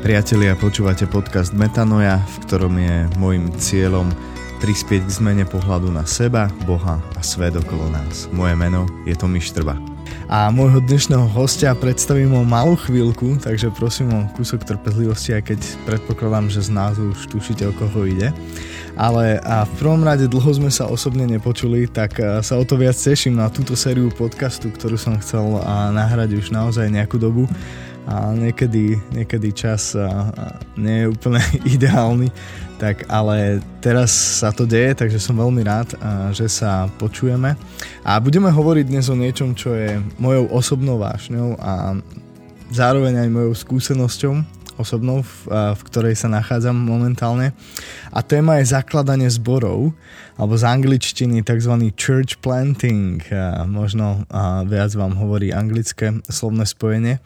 Priatelia, počúvate podcast Metanoja, v ktorom je môjim cieľom prispieť k zmene pohľadu na seba, Boha a svet okolo nás. Moje meno je Tomi Štrba. A môjho dnešného hostia predstavím o malú chvíľku, takže prosím o kúsok trpezlivosti, aj keď predpokladám, že z názvu už tušíte, o koho ide. Ale a v prvom rade dlho sme sa osobne nepočuli, tak sa o to viac teším na túto sériu podcastu, ktorú som chcel nahrať už naozaj nejakú dobu a niekedy, niekedy čas a, a nie je úplne ideálny, tak ale teraz sa to deje, takže som veľmi rád, a, že sa počujeme. A budeme hovoriť dnes o niečom, čo je mojou osobnou vášňou a zároveň aj mojou skúsenosťou osobnou, v, v ktorej sa nachádzam momentálne. A téma je zakladanie zborov, alebo z angličtiny tzv. church planting. Možno viac vám hovorí anglické slovné spojenie.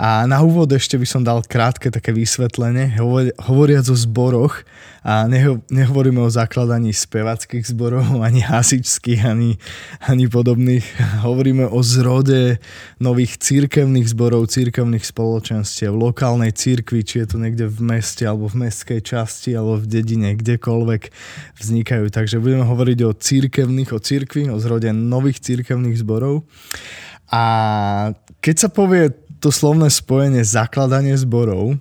A na úvod ešte by som dal krátke také vysvetlenie, hovoriac o zboroch a neho, nehovoríme o zakladaní spevackých zborov, ani hasičských, ani, ani podobných. Hovoríme o zrode nových církevných zborov, církevných spoločenstiev, lokálnej církvy, či je to niekde v meste, alebo v mestskej časti, alebo v dedine, kdekoľvek vznikajú. Takže budeme hovoriť o církevných, o církvi, o zrode nových církevných zborov. A keď sa povie to slovné spojenie zakladanie zborov,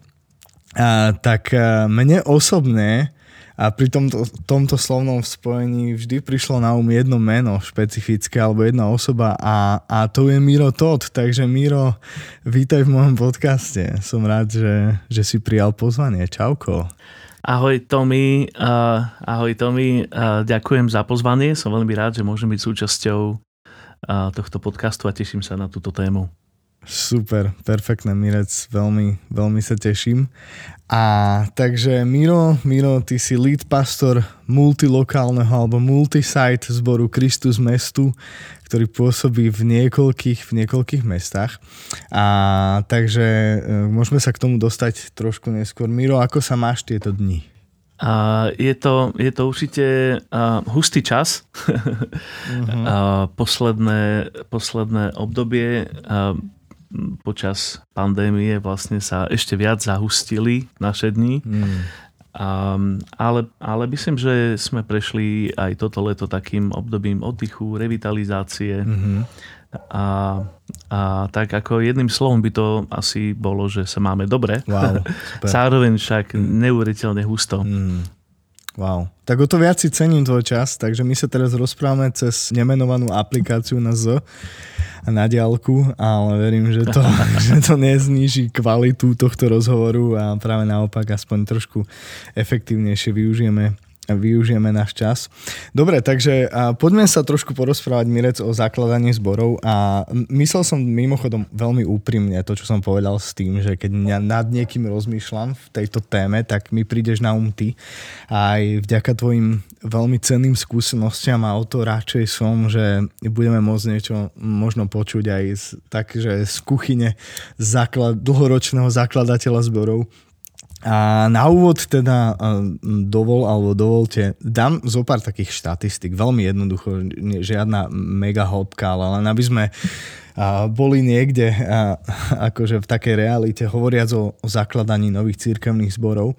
a, tak mne osobne a pri tomto, tomto slovnom spojení vždy prišlo na um jedno meno špecifické alebo jedna osoba a, a to je Miro Todd. Takže Miro, vítaj v mojom podcaste. Som rád, že, že si prijal pozvanie. Čauko. Ahoj Tomi, uh, ahoj Tomi, uh, ďakujem za pozvanie. Som veľmi rád, že môžem byť súčasťou uh, tohto podcastu a teším sa na túto tému. Super, perfektné, Mirec, veľmi, veľmi sa teším. A takže Miro, Miro, ty si lead pastor multilokálneho alebo multisite zboru Kristus mestu, ktorý pôsobí v niekoľkých, v niekoľkých mestách. A takže e, môžeme sa k tomu dostať trošku neskôr. Miro, ako sa máš tieto dni? A je, to, je to určite uh, hustý čas. uh-huh. uh, posledné, posledné obdobie uh, počas pandémie vlastne sa ešte viac zahustili naše dni. Mm. Um, ale, ale myslím, že sme prešli aj toto leto takým obdobím oddychu, revitalizácie. Mm-hmm. A, a tak ako jedným slovom by to asi bolo, že sa máme dobre. Wow, Zároveň však neuveriteľne husto. Mm. Wow. Tak o to viac si cením tvoj čas, takže my sa teraz rozprávame cez nemenovanú aplikáciu na Z na diálku, ale verím, že to, že to nezníži kvalitu tohto rozhovoru a práve naopak aspoň trošku efektívnejšie využijeme využijeme náš čas. Dobre, takže poďme sa trošku porozprávať, Mirec, o zakladaní zborov a myslel som mimochodom veľmi úprimne to, čo som povedal s tým, že keď ja nad niekým rozmýšľam v tejto téme, tak mi prídeš na um ty. Aj vďaka tvojim veľmi cenným skúsenostiam a o to radšej som, že budeme môcť niečo možno počuť aj z, tak, že z kuchyne základ, dlhoročného zakladateľa zborov a na úvod teda dovol, alebo dovolte, dám zo pár takých štatistik, veľmi jednoducho, žiadna mega hĺbka, ale len aby sme boli niekde akože v takej realite, hovoriac o, o zakladaní nových církevných zborov.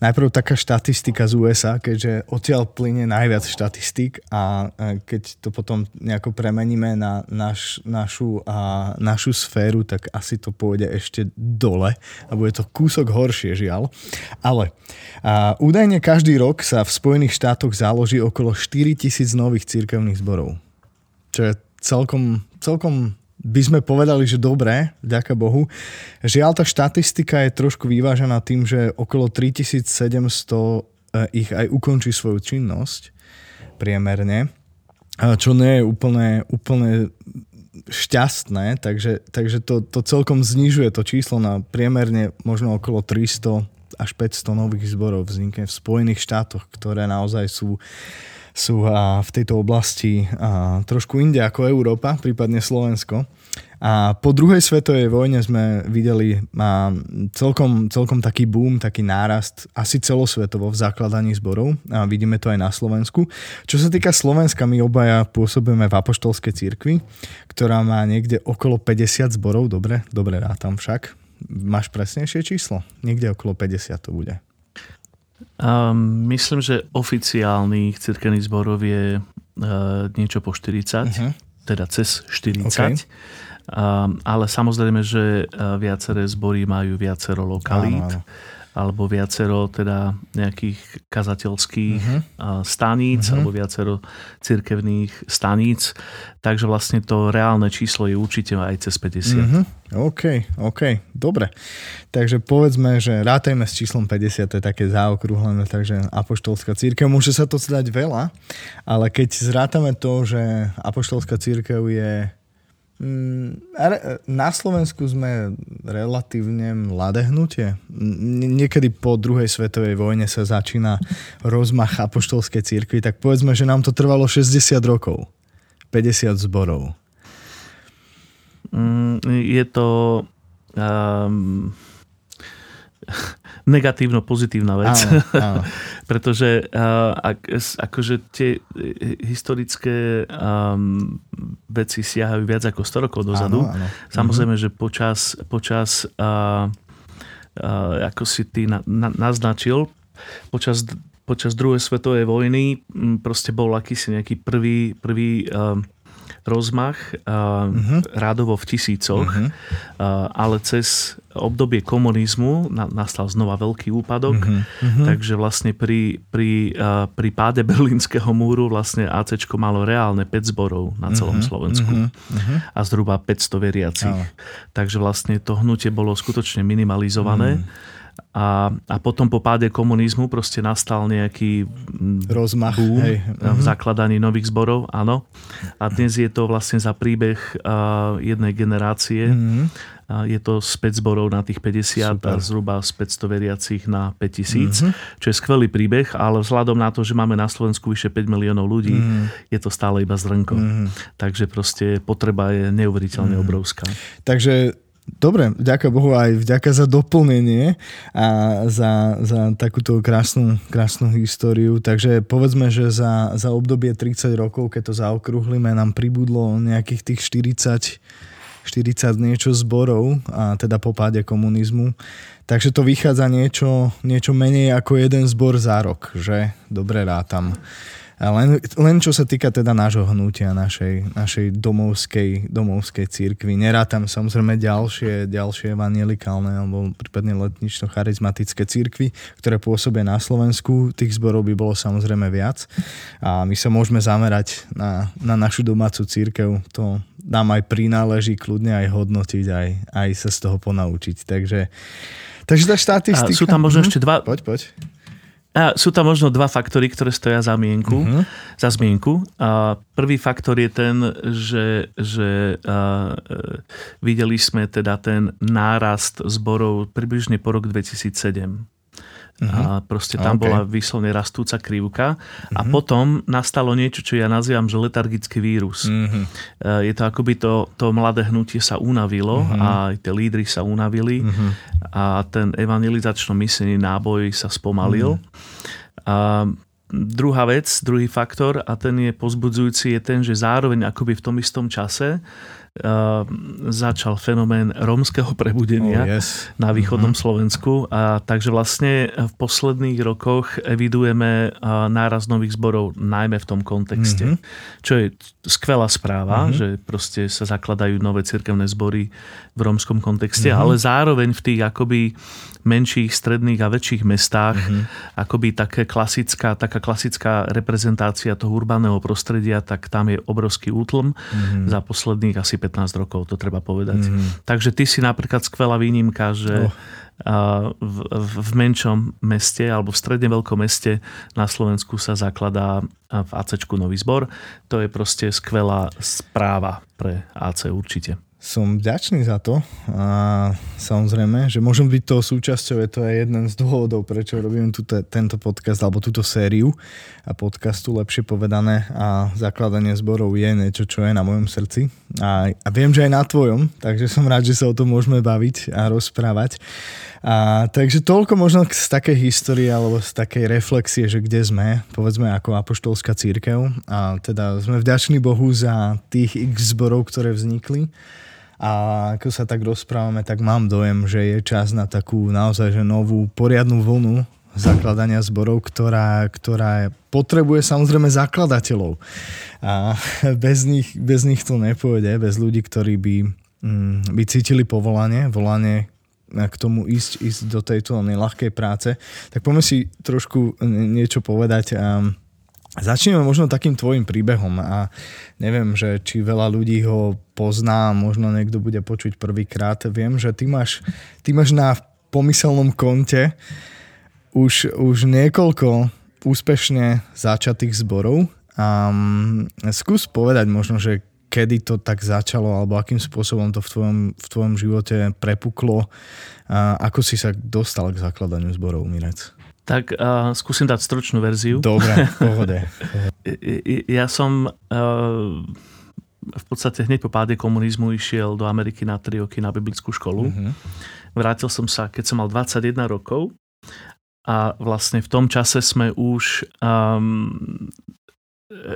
Najprv taká štatistika z USA, keďže odtiaľ plyne najviac štatistik a, keď to potom nejako premeníme na naš, našu, a, našu sféru, tak asi to pôjde ešte dole a bude to kúsok horšie, žiaľ. Ale a, údajne každý rok sa v Spojených štátoch založí okolo 4000 nových církevných zborov. Čo je celkom, celkom by sme povedali, že dobré, ďaká Bohu. Žiaľ, tá štatistika je trošku vyvážená tým, že okolo 3700 eh, ich aj ukončí svoju činnosť priemerne, čo nie je úplne, úplne šťastné, takže, takže to, to celkom znižuje to číslo na priemerne možno okolo 300 až 500 nových zborov vznikne v Spojených štátoch, ktoré naozaj sú sú v tejto oblasti trošku inde ako Európa, prípadne Slovensko. A po druhej svetovej vojne sme videli celkom, celkom taký boom, taký nárast asi celosvetovo v zakladaní zborov a vidíme to aj na Slovensku. Čo sa týka Slovenska, my obaja pôsobíme v Apoštolskej cirkvi, ktorá má niekde okolo 50 zborov, dobre, dobre rátam však, Máš presnejšie číslo? Niekde okolo 50 to bude. Um, myslím, že oficiálnych cirkevných zborov je uh, niečo po 40, uh-huh. Mhm. teda cez 40. Okay. Um, ale samozrejme, že uh, viaceré zbory majú viacero lokalít. Áno, áno alebo viacero teda nejakých kazateľských uh-huh. staníc uh-huh. alebo viacero cirkevných staníc. Takže vlastne to reálne číslo je určite aj cez 50. Uh-huh. Mhm. OK, OK, dobre. Takže povedzme, že rátajme s číslom 50, to je také zaokrúhlené, takže apoštolská církev, môže sa to zdať veľa, ale keď zrátame to, že apoštolská církev je na Slovensku sme relatívne mladé hnutie. Niekedy po druhej svetovej vojne sa začína rozmach apoštolskej církvy, tak povedzme, že nám to trvalo 60 rokov. 50 zborov. Mm, je to um, negatívno-pozitívna vec. Áno, áno. Pretože uh, ak, akože tie historické um, veci siahajú viac ako 100 rokov dozadu. Áno, áno. Samozrejme, mm-hmm. že počas, počas uh, uh, ako si ty na, na, naznačil, počas, počas druhej svetovej vojny proste bol akýsi nejaký prvý, prvý rozmach, uh-huh. rádovo v tisícoch, uh-huh. ale cez obdobie komunizmu nastal znova veľký úpadok, uh-huh. takže vlastne pri, pri, pri páde Berlínskeho múru vlastne AC malo reálne 5 zborov na celom uh-huh. Slovensku uh-huh. a zhruba 500 veriacich. Uh-huh. Takže vlastne to hnutie bolo skutočne minimalizované. Uh-huh a, a potom po páde komunizmu proste nastal nejaký rozmach boom hej. v mhm. zakladaní nových zborov, áno. A dnes je to vlastne za príbeh uh, jednej generácie. Mm-hmm. Uh, je to z 5 zborov na tých 50 Super. a zhruba z 500 veriacich na 5000, mm-hmm. čo je skvelý príbeh, ale vzhľadom na to, že máme na Slovensku vyše 5 miliónov ľudí, mm-hmm. je to stále iba zrnko. Mm-hmm. Takže proste potreba je neuveriteľne mm-hmm. obrovská. Takže Dobre, vďaka Bohu aj vďaka za doplnenie a za, za takúto krásnu, krásnu históriu. Takže povedzme, že za, za obdobie 30 rokov, keď to zaokrúhlime, nám pribudlo nejakých tých 40 40 niečo zborov, a teda po páde komunizmu. Takže to vychádza niečo, niečo menej ako jeden zbor za rok, že? Dobre rátam. Len, len čo sa týka teda nášho hnutia, našej, našej domovskej, domovskej církvy. Nerátam samozrejme ďalšie, ďalšie evangelikálne alebo prípadne letnično-charizmatické církvy, ktoré pôsobia na Slovensku. Tých zborov by bolo samozrejme viac. A my sa môžeme zamerať na, na našu domácu církev. To nám aj prináleží kľudne aj hodnotiť, aj, aj sa z toho ponaučiť. Takže, takže tá štatistika... A sú tam možno mhm. ešte dva... Poď, poď. A sú tam možno dva faktory, ktoré stoja za mienku. Uh-huh. Za zmienku. A prvý faktor je ten, že, že a, e, videli sme teda ten nárast zborov približne po rok 2007. Uh-huh. A proste tam okay. bola vyslovne rastúca krivka. Uh-huh. A mhm. potom nastalo niečo, čo ja nazývam, že letargický vírus. Uh-huh. Je to akoby to, to mladé hnutie sa unavilo uh-huh. a aj tie lídry sa unavili uh-huh. a ten evangelizačno myslený náboj sa spomalil. Uh-huh. A druhá vec, druhý faktor a ten je pozbudzujúci je ten, že zároveň akoby v tom istom čase začal fenomén rómskeho prebudenia oh, yes. na východnom uh-huh. Slovensku. A, takže vlastne v posledných rokoch evidujeme náraz nových zborov najmä v tom kontexte. Uh-huh. Čo je skvelá správa, uh-huh. že proste sa zakladajú nové cirkevné zbory v rómskom kontexte, uh-huh. ale zároveň v tých akoby menších, stredných a väčších mestách uh-huh. akoby také klasická, taká klasická reprezentácia toho urbaného prostredia, tak tam je obrovský útlm uh-huh. za posledných asi 15 rokov, to treba povedať. Uh-huh. Takže ty si napríklad skvelá výnimka, že oh v, v menšom meste alebo v stredne veľkom meste na Slovensku sa zakladá v ACčku nový zbor. To je proste skvelá správa pre AC určite som vďačný za to. A samozrejme, že môžem byť toho súčasťou, je to aj jeden z dôvodov, prečo robím túto, tento podcast alebo túto sériu a podcastu lepšie povedané a zakladanie zborov je niečo, čo je na mojom srdci. A, a viem, že aj na tvojom, takže som rád, že sa o tom môžeme baviť a rozprávať. A, takže toľko možno z takej histórie alebo z takej reflexie, že kde sme, povedzme ako apoštolská církev. A teda sme vďační Bohu za tých x zborov, ktoré vznikli a ako sa tak rozprávame, tak mám dojem, že je čas na takú naozaj že novú poriadnu vlnu zakladania zborov, ktorá, ktorá potrebuje samozrejme zakladateľov. A bez nich, bez nich to nepôjde, bez ľudí, ktorí by, mm, by cítili povolanie, volanie k tomu ísť, ísť do tejto nelahkej práce. Tak poďme si trošku niečo povedať. Začneme možno takým tvojim príbehom a neviem, že či veľa ľudí ho pozná, možno niekto bude počuť prvýkrát. Viem, že ty máš, ty máš na pomyselnom konte už, už niekoľko úspešne začatých zborov. Um, skús povedať možno, že kedy to tak začalo, alebo akým spôsobom to v tvojom, v tvojom živote prepuklo. Ako si sa dostal k zakladaniu zborov, Mirec? Tak uh, skúsim dať stručnú verziu. Dobre, pohode. ja som uh, v podstate hneď po páde komunizmu išiel do Ameriky na 3 roky na biblickú školu. Uh-huh. Vrátil som sa, keď som mal 21 rokov a vlastne v tom čase sme už um,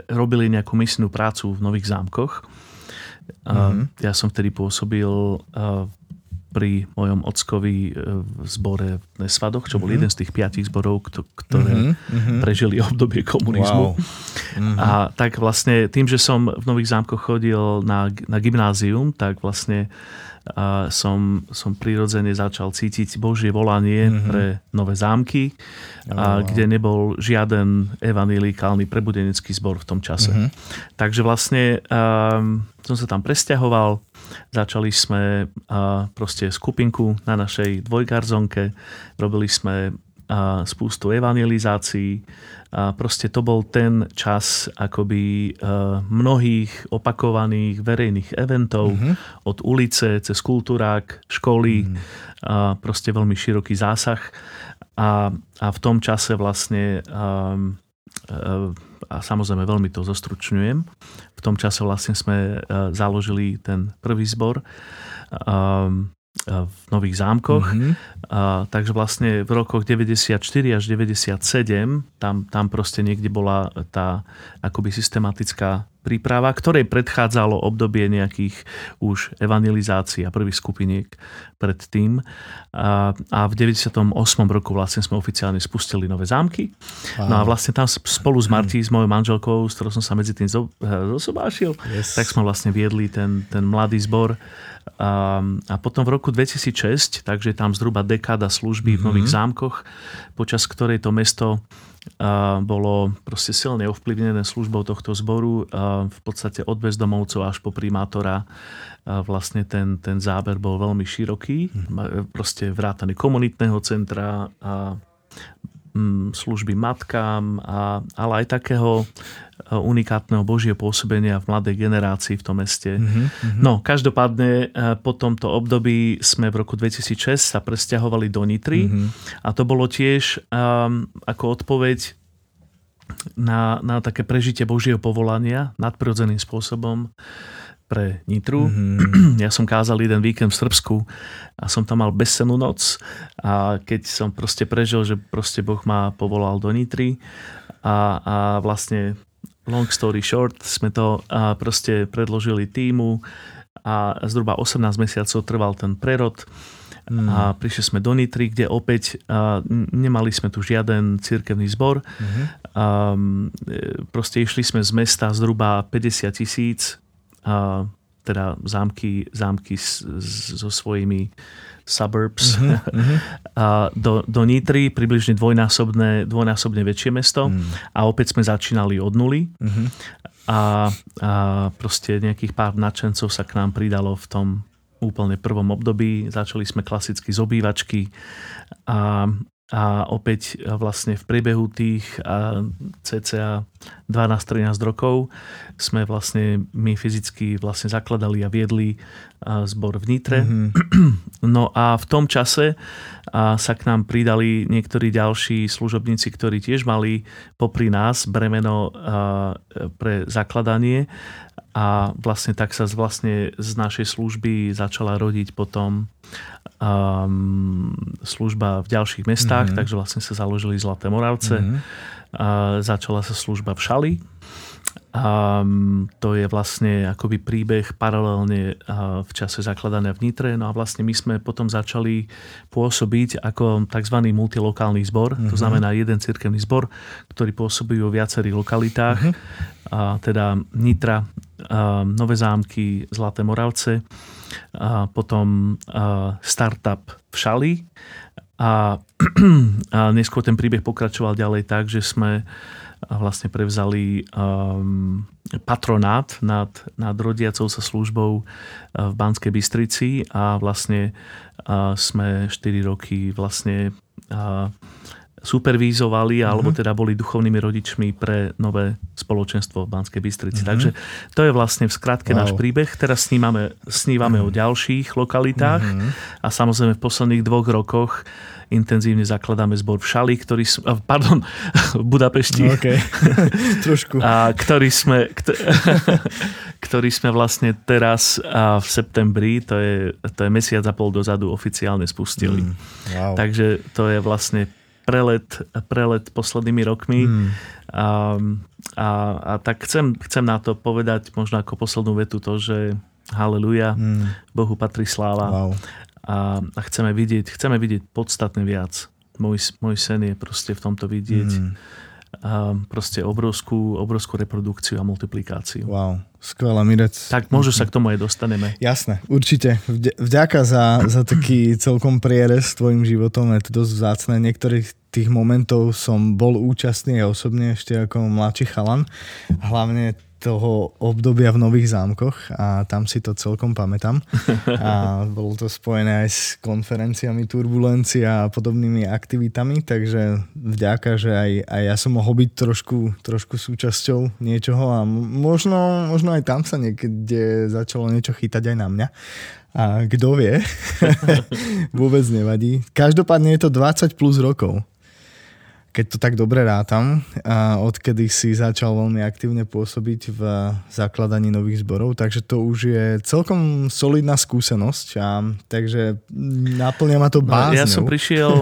robili nejakú misnú prácu v Nových zámkoch. Mm-hmm. Ja som vtedy pôsobil pri mojom ockovi e, v zbore v Nesvadoch, čo bol mm-hmm. jeden z tých piatich zborov, ktoré mm-hmm. prežili obdobie komunizmu. Wow. Mm-hmm. A tak vlastne tým, že som v Nových zámkoch chodil na, na gymnázium, tak vlastne a som, som prirodzene začal cítiť Božie volanie mm-hmm. pre nové zámky, a, kde nebol žiaden evanilikálny prebudenecký zbor v tom čase. Mm-hmm. Takže vlastne um, som sa tam presťahoval, začali sme proste skupinku na našej dvojgarzonke, robili sme uh, spústu evangelizácií, a proste to bol ten čas akoby uh, mnohých opakovaných verejných eventov mm-hmm. od ulice cez kultúrák, školy, mm-hmm. a proste veľmi široký zásah. A, a v tom čase vlastne um, a samozrejme veľmi to zostručňujem. V tom čase vlastne sme uh, založili ten prvý zbor. Um, v Nových zámkoch. Mm-hmm. A, takže vlastne v rokoch 94 až 97 tam, tam proste niekde bola tá akoby systematická príprava, ktorej predchádzalo obdobie nejakých už evangelizácií a prvých skupiniek predtým. A, a v 98. roku vlastne sme oficiálne spustili nové zámky. Wow. No a vlastne tam spolu s Martí, s mojou manželkou, s ktorou som sa medzi tým zosobášil, yes. tak sme vlastne viedli ten, ten mladý zbor a, a potom v roku 2006, takže tam zhruba dekáda služby mm-hmm. v Nových mhm. zámkoch, počas ktorej to mesto a, bolo proste silne ovplyvnené službou tohto zboru. A v podstate od bezdomovcov až po primátora a vlastne ten, ten záber bol veľmi široký. Mm. Proste vrátane komunitného centra a služby matkám, a, ale aj takého e, unikátneho Božieho pôsobenia v mladej generácii v tom meste. Mm-hmm. No, každopádne e, po tomto období sme v roku 2006 sa presťahovali do Nitry mm-hmm. a to bolo tiež um, ako odpoveď na, na také prežitie Božieho povolania nadprirodzeným spôsobom pre Nitru. Mm-hmm. Ja som kázal jeden víkend v Srbsku a som tam mal bezsenú noc a keď som proste prežil, že proste Boh ma povolal do Nitry a, a vlastne long story short sme to a proste predložili týmu a zhruba 18 mesiacov trval ten prerod mm. a prišli sme do Nitry, kde opäť a, nemali sme tu žiaden cirkevný zbor. Mm-hmm. A, proste išli sme z mesta zhruba 50 tisíc teda zámky, zámky s, so svojimi suburbs uh-huh, a do, do Nitry, približne dvojnásobne, dvojnásobne väčšie mesto uh-huh. a opäť sme začínali od nuly uh-huh. a, a proste nejakých pár nadšencov sa k nám pridalo v tom úplne prvom období. Začali sme klasicky z obývačky a, a opäť vlastne v priebehu tých cca 12-13 rokov sme vlastne my fyzicky vlastne zakladali a viedli zbor v Nitre. Mm-hmm. No a v tom čase sa k nám pridali niektorí ďalší služobníci, ktorí tiež mali popri nás bremeno pre zakladanie a vlastne tak sa vlastne z našej služby začala rodiť potom um, služba v ďalších mestách, mm-hmm. takže vlastne sa založili Zlaté Moravce. Mm-hmm. A začala sa služba v Šali A to je vlastne akoby príbeh paralelne v čase zakladania v Nitre. No a vlastne my sme potom začali pôsobiť ako tzv. multilokálny zbor. Uh-huh. To mhm. znamená jeden cirkevný zbor, ktorý pôsobí vo viacerých lokalitách. Uh-huh. A teda Nitra, a Nové zámky, Zlaté Moravce, potom startup v Šali. A, a neskôr ten príbeh pokračoval ďalej tak, že sme vlastne prevzali um, patronát nad, nad rodiacou sa službou v Banskej Bystrici a vlastne uh, sme 4 roky vlastne uh, supervízovali alebo teda boli duchovnými rodičmi pre nové spoločenstvo v Banskej Bystrici. Mm-hmm. Takže to je vlastne v skratke wow. náš príbeh. Teraz snívame, snívame mm-hmm. o ďalších lokalitách mm-hmm. a samozrejme v posledných dvoch rokoch intenzívne zakladáme zbor v Šali, ktorý, pardon, v Budapešti. Okay. Trošku. A ktorý sme, ktorý sme vlastne teraz v septembri, to je, to je mesiac a pol dozadu oficiálne spustili. Mm, wow. Takže to je vlastne prelet, prelet poslednými rokmi. Mm. A, a, a tak chcem, chcem na to povedať možno ako poslednú vetu to, že haleluja, mm. Bohu patrí sláva. Wow a, a chceme, vidieť, chceme vidieť podstatne viac. Môj, môj sen je proste v tomto vidieť mm. A proste obrovskú, obrovskú reprodukciu a multiplikáciu. Wow, skvelá Mirec. Tak možno sa k tomu aj dostaneme. Jasné, určite. Vďaka za, za taký celkom prierez s tvojim životom, je to dosť vzácne. Niektorých tých momentov som bol účastný aj osobne ešte ako mladší chalan. Hlavne toho obdobia v Nových zámkoch a tam si to celkom pamätám. A bolo to spojené aj s konferenciami Turbulencia a podobnými aktivitami, takže vďaka, že aj, aj ja som mohol byť trošku, trošku súčasťou niečoho a možno, možno aj tam sa niekde začalo niečo chytať aj na mňa. A kto vie, vôbec nevadí. Každopádne je to 20 plus rokov keď to tak dobre rátam, a odkedy si začal veľmi aktívne pôsobiť v zakladaní nových zborov, takže to už je celkom solidná skúsenosť a takže naplňa ma to bázňou. No, ja som prišiel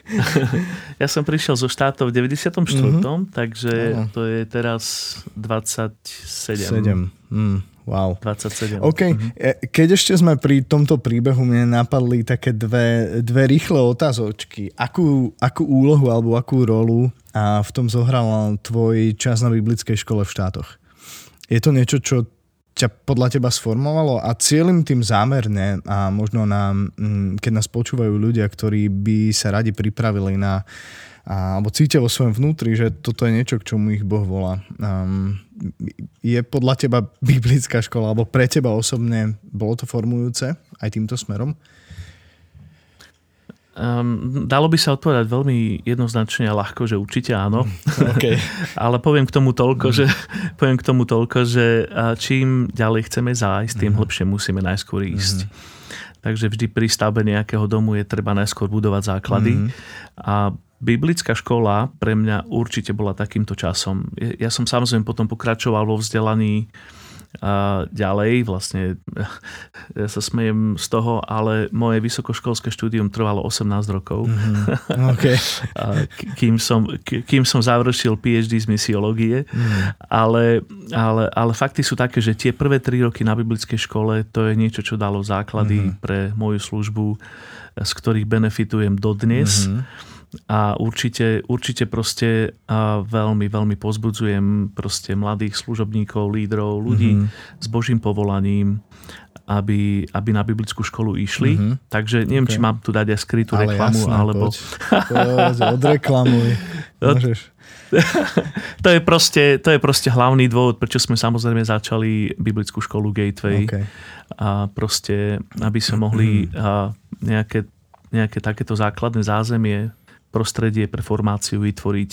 ja som prišiel zo štátov v 94. Mm-hmm. takže no. to je teraz 27. 7. Mm. Wow. 27. OK. Mm-hmm. Keď ešte sme pri tomto príbehu, mne napadli také dve, dve rýchle otázočky. Akú, akú úlohu alebo akú rolu a v tom zohral tvoj čas na biblickej škole v štátoch? Je to niečo, čo ťa podľa teba sformovalo a cieľim tým zámerne a možno na, mm, keď nás počúvajú ľudia, ktorí by sa radi pripravili na a, alebo cítia vo svojom vnútri, že toto je niečo, k čomu ich Boh volá. Um, je podľa teba biblická škola, alebo pre teba osobne bolo to formujúce aj týmto smerom? Um, dalo by sa odpovedať veľmi jednoznačne a ľahko, že určite áno. Okay. Ale poviem k tomu toľko, mm. že, poviem k tomu toľko, že čím ďalej chceme zájsť, tým mm. hlbšie musíme najskôr ísť. Mm. Takže vždy pri stavbe nejakého domu je treba najskôr budovať základy. Mm. A biblická škola pre mňa určite bola takýmto časom. Ja som samozrejme potom pokračoval vo vzdelaní a ďalej, vlastne ja sa smejem z toho, ale moje vysokoškolské štúdium trvalo 18 rokov. Mm-hmm. Okay. a kým, som, kým som završil PhD z misiológie, mm. ale, ale, ale fakty sú také, že tie prvé tri roky na biblickej škole to je niečo, čo dalo základy mm-hmm. pre moju službu, z ktorých benefitujem dodnes. Mm-hmm a určite, určite proste a veľmi, veľmi pozbudzujem proste mladých služobníkov, lídrov, ľudí mm-hmm. s Božím povolaním, aby, aby na biblickú školu išli. Mm-hmm. Takže neviem, okay. či mám tu dať aj skrytú Ale reklamu, jasné, alebo... Poď. Poď, odreklamuj. Môžeš. to, je proste, to je proste hlavný dôvod, prečo sme samozrejme začali biblickú školu Gateway. Okay. A proste, aby sme mohli a nejaké, nejaké takéto základné zázemie prostredie pre formáciu vytvoriť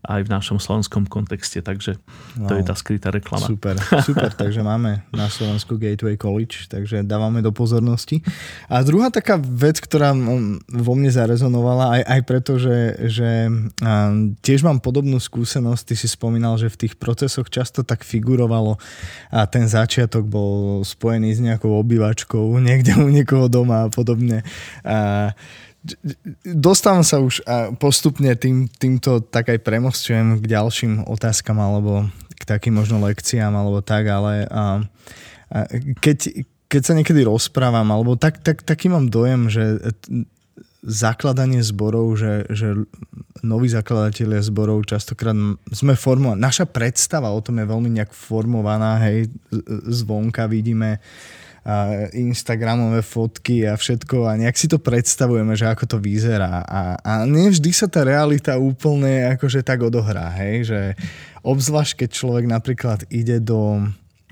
aj v našom slovenskom kontexte, takže to no, je tá skrytá reklama. Super, super, takže máme na Slovensku Gateway College, takže dávame do pozornosti. A druhá taká vec, ktorá vo mne zarezonovala, aj, aj preto, že, že tiež mám podobnú skúsenosť, ty si spomínal, že v tých procesoch často tak figurovalo a ten začiatok bol spojený s nejakou obývačkou niekde u niekoho doma a podobne. A, dostávam sa už postupne tým, týmto tak aj premostujem k ďalším otázkam alebo k takým možno lekciám alebo tak, ale a, a keď, keď sa niekedy rozprávam, alebo tak, tak, taký mám dojem, že zakladanie zborov, že, že noví zakladatelia zborov častokrát sme formovaní. Naša predstava o tom je veľmi nejak formovaná, hej, zvonka vidíme a Instagramové fotky a všetko a nejak si to predstavujeme, že ako to vyzerá. A, a nevždy sa tá realita úplne akože tak odohrá, hej, že obzvlášť keď človek napríklad ide do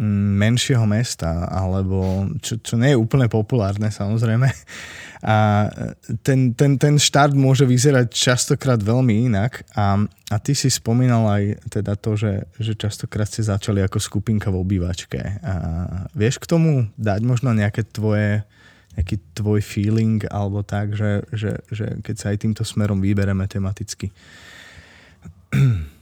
menšieho mesta, alebo čo, čo nie je úplne populárne samozrejme, a ten, ten, ten štart môže vyzerať častokrát veľmi inak a, a ty si spomínal aj teda to, že, že častokrát ste začali ako skupinka v obývačke. A vieš k tomu dať možno nejaké tvoje nejaký tvoj feeling alebo tak, že, že, že keď sa aj týmto smerom vybereme tematicky.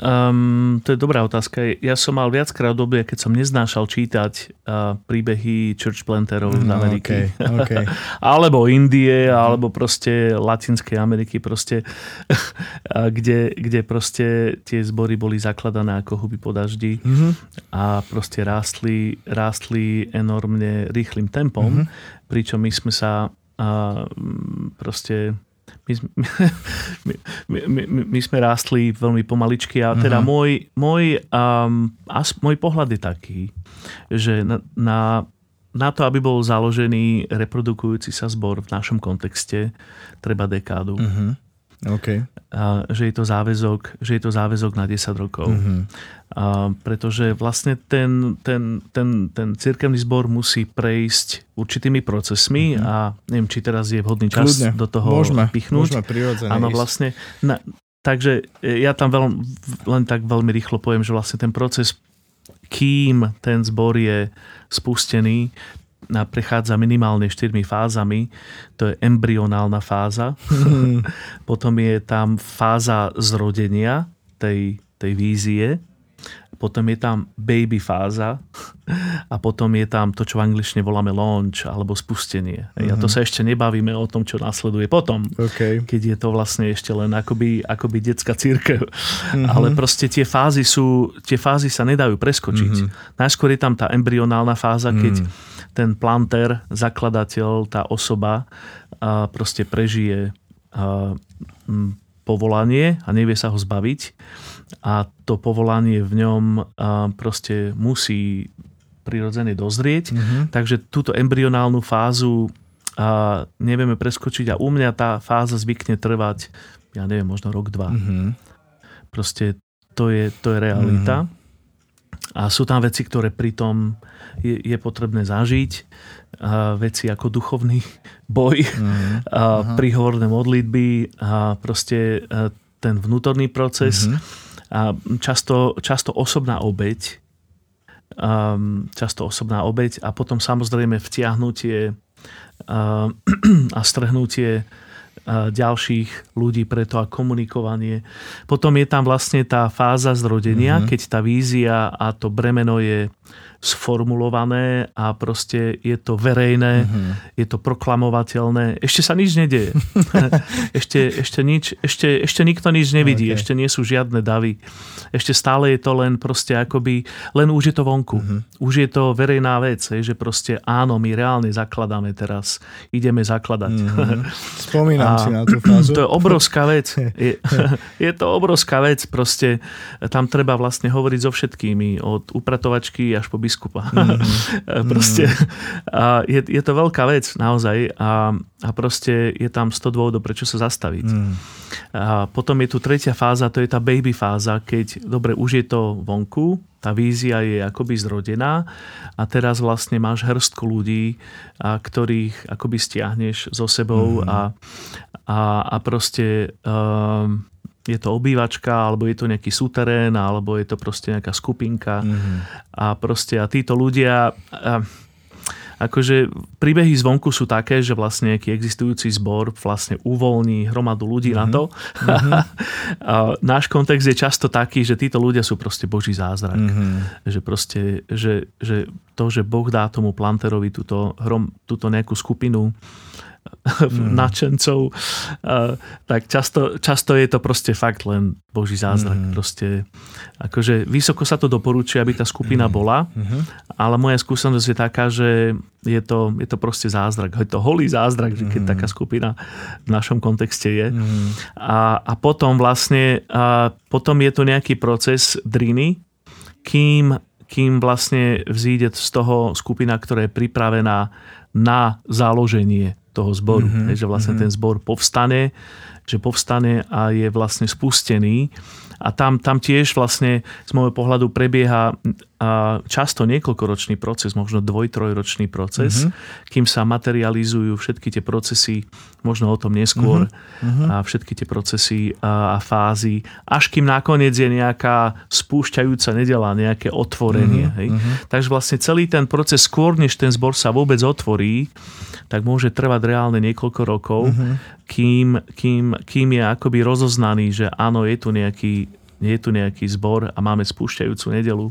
Um, to je dobrá otázka. Ja som mal viackrát obdobie, keď som neznášal čítať uh, príbehy church planterov z no, Ameriky. Okay, okay. alebo Indie, mm. alebo proste Latinskej Ameriky, proste, kde, kde proste tie zbory boli zakladané ako huby po daždi mm-hmm. a proste rástli, rástli enormne rýchlým tempom, mm-hmm. pričom my sme sa uh, proste my, my, my, my, sme rástli veľmi pomaličky a teda uh-huh. môj, môj, um, as, môj pohľad je taký, že na, na, na to, aby bol založený reprodukujúci sa zbor v našom kontexte, treba dekádu. Uh-huh. Okay. A, že je to záväzok, že je to záväzok na 10 rokov. Uh-huh. A, pretože vlastne ten, ten, ten, ten cirkevný zbor musí prejsť určitými procesmi uh-huh. a neviem, či teraz je vhodný čas Kľudne. do toho môžeme, pichnúť. Môžeme Áno, vlastne. Na, takže ja tam veľ, len tak veľmi rýchlo poviem, že vlastne ten proces, kým ten zbor je spustený, prechádza minimálne štyrmi fázami. To je embryonálna fáza. Mm. Potom je tam fáza zrodenia tej, tej vízie. Potom je tam baby fáza a potom je tam to, čo v angličtine voláme launch alebo spustenie. Mm-hmm. A to mhm. sa ešte nebavíme o tom, čo nasleduje potom, okay. keď je to vlastne ešte len akoby, akoby detská církev. Mm-hmm. Ale proste tie fázy sú, tie fázy sa nedajú preskočiť. Mm-hmm. Najskôr je tam tá embryonálna fáza, keď mm ten planter, zakladateľ, tá osoba proste prežije povolanie a nevie sa ho zbaviť a to povolanie v ňom proste musí prirodzene dozrieť. Mm-hmm. Takže túto embryonálnu fázu a nevieme preskočiť a u mňa tá fáza zvykne trvať, ja neviem, možno rok, dva. Mm-hmm. Proste to je, to je realita. Mm-hmm. A sú tam veci, ktoré pritom je, je potrebné zažiť. A veci ako duchovný boj, mm-hmm. a príhovorné modlitby a proste ten vnútorný proces mm-hmm. a často, často osobná obeď um, často osobná obeď a potom samozrejme vtiahnutie a, a strhnutie ďalších ľudí preto a komunikovanie. Potom je tam vlastne tá fáza zrodenia, mm-hmm. keď tá vízia a to bremeno je sformulované a proste je to verejné, mm-hmm. je to proklamovateľné. Ešte sa nič nedieje. ešte, ešte, nič, ešte, ešte nikto nič nevidí, okay. ešte nie sú žiadne davy. Ešte stále je to len proste akoby, len už je to vonku. Mm-hmm. Už je to verejná vec, že proste áno, my reálne zakladáme teraz, ideme zakladať. Mm-hmm. Spomínam a si na tú fázu. To je obrovská vec. Je, je to obrovská vec, proste tam treba vlastne hovoriť so všetkými, od upratovačky až po biskupa. Mm-hmm. proste a je, je to veľká vec naozaj a, a proste je tam 100 dôvodov, prečo sa zastaviť. Mm. A potom je tu tretia fáza, to je tá baby fáza, keď dobre, už je to vonku, tá vízia je akoby zrodená a teraz vlastne máš hrstku ľudí, a ktorých akoby stiahneš so sebou mm. a, a, a proste um, je to obývačka, alebo je to nejaký súterén, alebo je to proste nejaká skupinka. Mm-hmm. A proste a títo ľudia... A, akože príbehy zvonku sú také, že vlastne nejaký existujúci zbor vlastne uvoľní hromadu ľudí mm-hmm. na to. Mm-hmm. a náš kontext je často taký, že títo ľudia sú proste boží zázrak. Mm-hmm. Že proste, že, že to, že Boh dá tomu planterovi túto, hrom, túto nejakú skupinu mm. nadšencov, tak často, často je to proste fakt len Boží zázrak. Mm. Proste, akože vysoko sa to doporučuje, aby tá skupina mm. bola, mm-hmm. ale moja skúsenosť je taká, že je to, je to proste zázrak. Je to holý zázrak, mm. keď taká skupina v našom kontexte je. Mm. A, a potom vlastne a potom je to nejaký proces driny, kým, kým vlastne vzíde z toho skupina, ktorá je pripravená na založenie toho zboru. Mm-hmm. Že vlastne mm-hmm. ten zbor povstane, že povstane a je vlastne spustený. A tam, tam tiež vlastne z môjho pohľadu prebieha často niekoľkoročný proces, možno dvoj, trojročný proces, mm-hmm. kým sa materializujú všetky tie procesy, možno o tom neskôr, mm-hmm. a všetky tie procesy a, a fázy, až kým nakoniec je nejaká spúšťajúca nedela, nejaké otvorenie. Mm-hmm. Hej? Mm-hmm. Takže vlastne celý ten proces, skôr než ten zbor sa vôbec otvorí, tak môže trvať reálne niekoľko rokov, mm-hmm kým, kým, kým je akoby rozoznaný, že áno, je tu nejaký, je tu nejaký zbor a máme spúšťajúcu nedelu.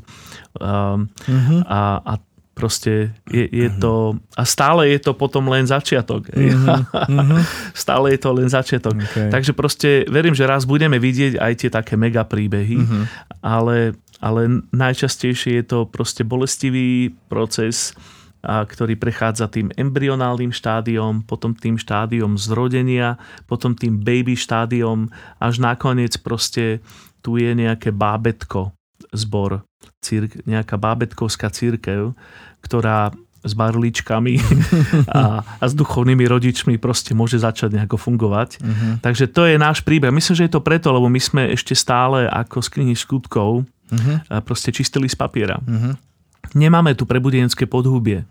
Um, uh-huh. a, a proste je, je uh-huh. to... A stále je to potom len začiatok. Uh-huh. stále je to len začiatok. Okay. Takže proste verím, že raz budeme vidieť aj tie také mega príbehy, uh-huh. ale, ale najčastejšie je to proste bolestivý proces, a ktorý prechádza tým embryonálnym štádiom, potom tým štádiom zrodenia, potom tým baby štádiom, až nakoniec proste tu je nejaké bábetko zbor, círk, nejaká bábetkovská církev, ktorá s barličkami a, a s duchovnými rodičmi proste môže začať nejako fungovať. Uh-huh. Takže to je náš príbeh. Myslím, že je to preto, lebo my sme ešte stále ako z knihy skutkov uh-huh. proste čistili z papiera. Uh-huh. Nemáme tu prebudenecké podhubie.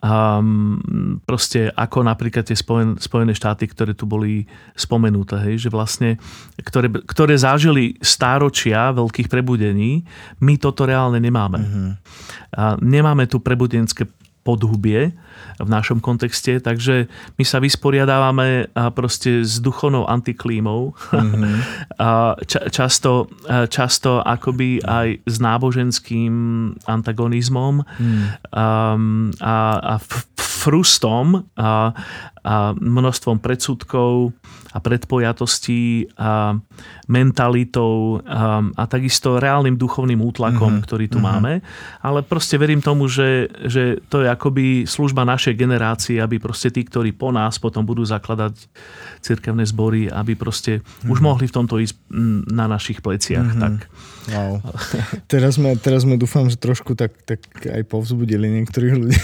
Um, proste ako napríklad tie Spojen, Spojené štáty, ktoré tu boli spomenuté, hej, že vlastne, ktoré, ktoré zažili stáročia veľkých prebudení, my toto reálne nemáme. Mm-hmm. A nemáme tu prebudenské podhubie v našom kontexte, takže my sa vysporiadávame proste s duchovnou antiklímou mm-hmm. a ča, často, často akoby aj s náboženským antagonizmom mm. a, a, a frustom a, a množstvom predsudkov a predpojatostí a mentalitou a, a takisto reálnym duchovným útlakom, mm-hmm. ktorý tu mm-hmm. máme. Ale proste verím tomu, že, že to je akoby služba našej generácie, aby proste tí, ktorí po nás potom budú zakladať cirkevné zbory, aby proste mm-hmm. už mhm. mohli v tomto ísť na našich pleciach. Mm-hmm. Tak. Wow. Teraz sme, teraz sme dúfam, že trošku tak, tak aj povzbudili niektorých ľudí.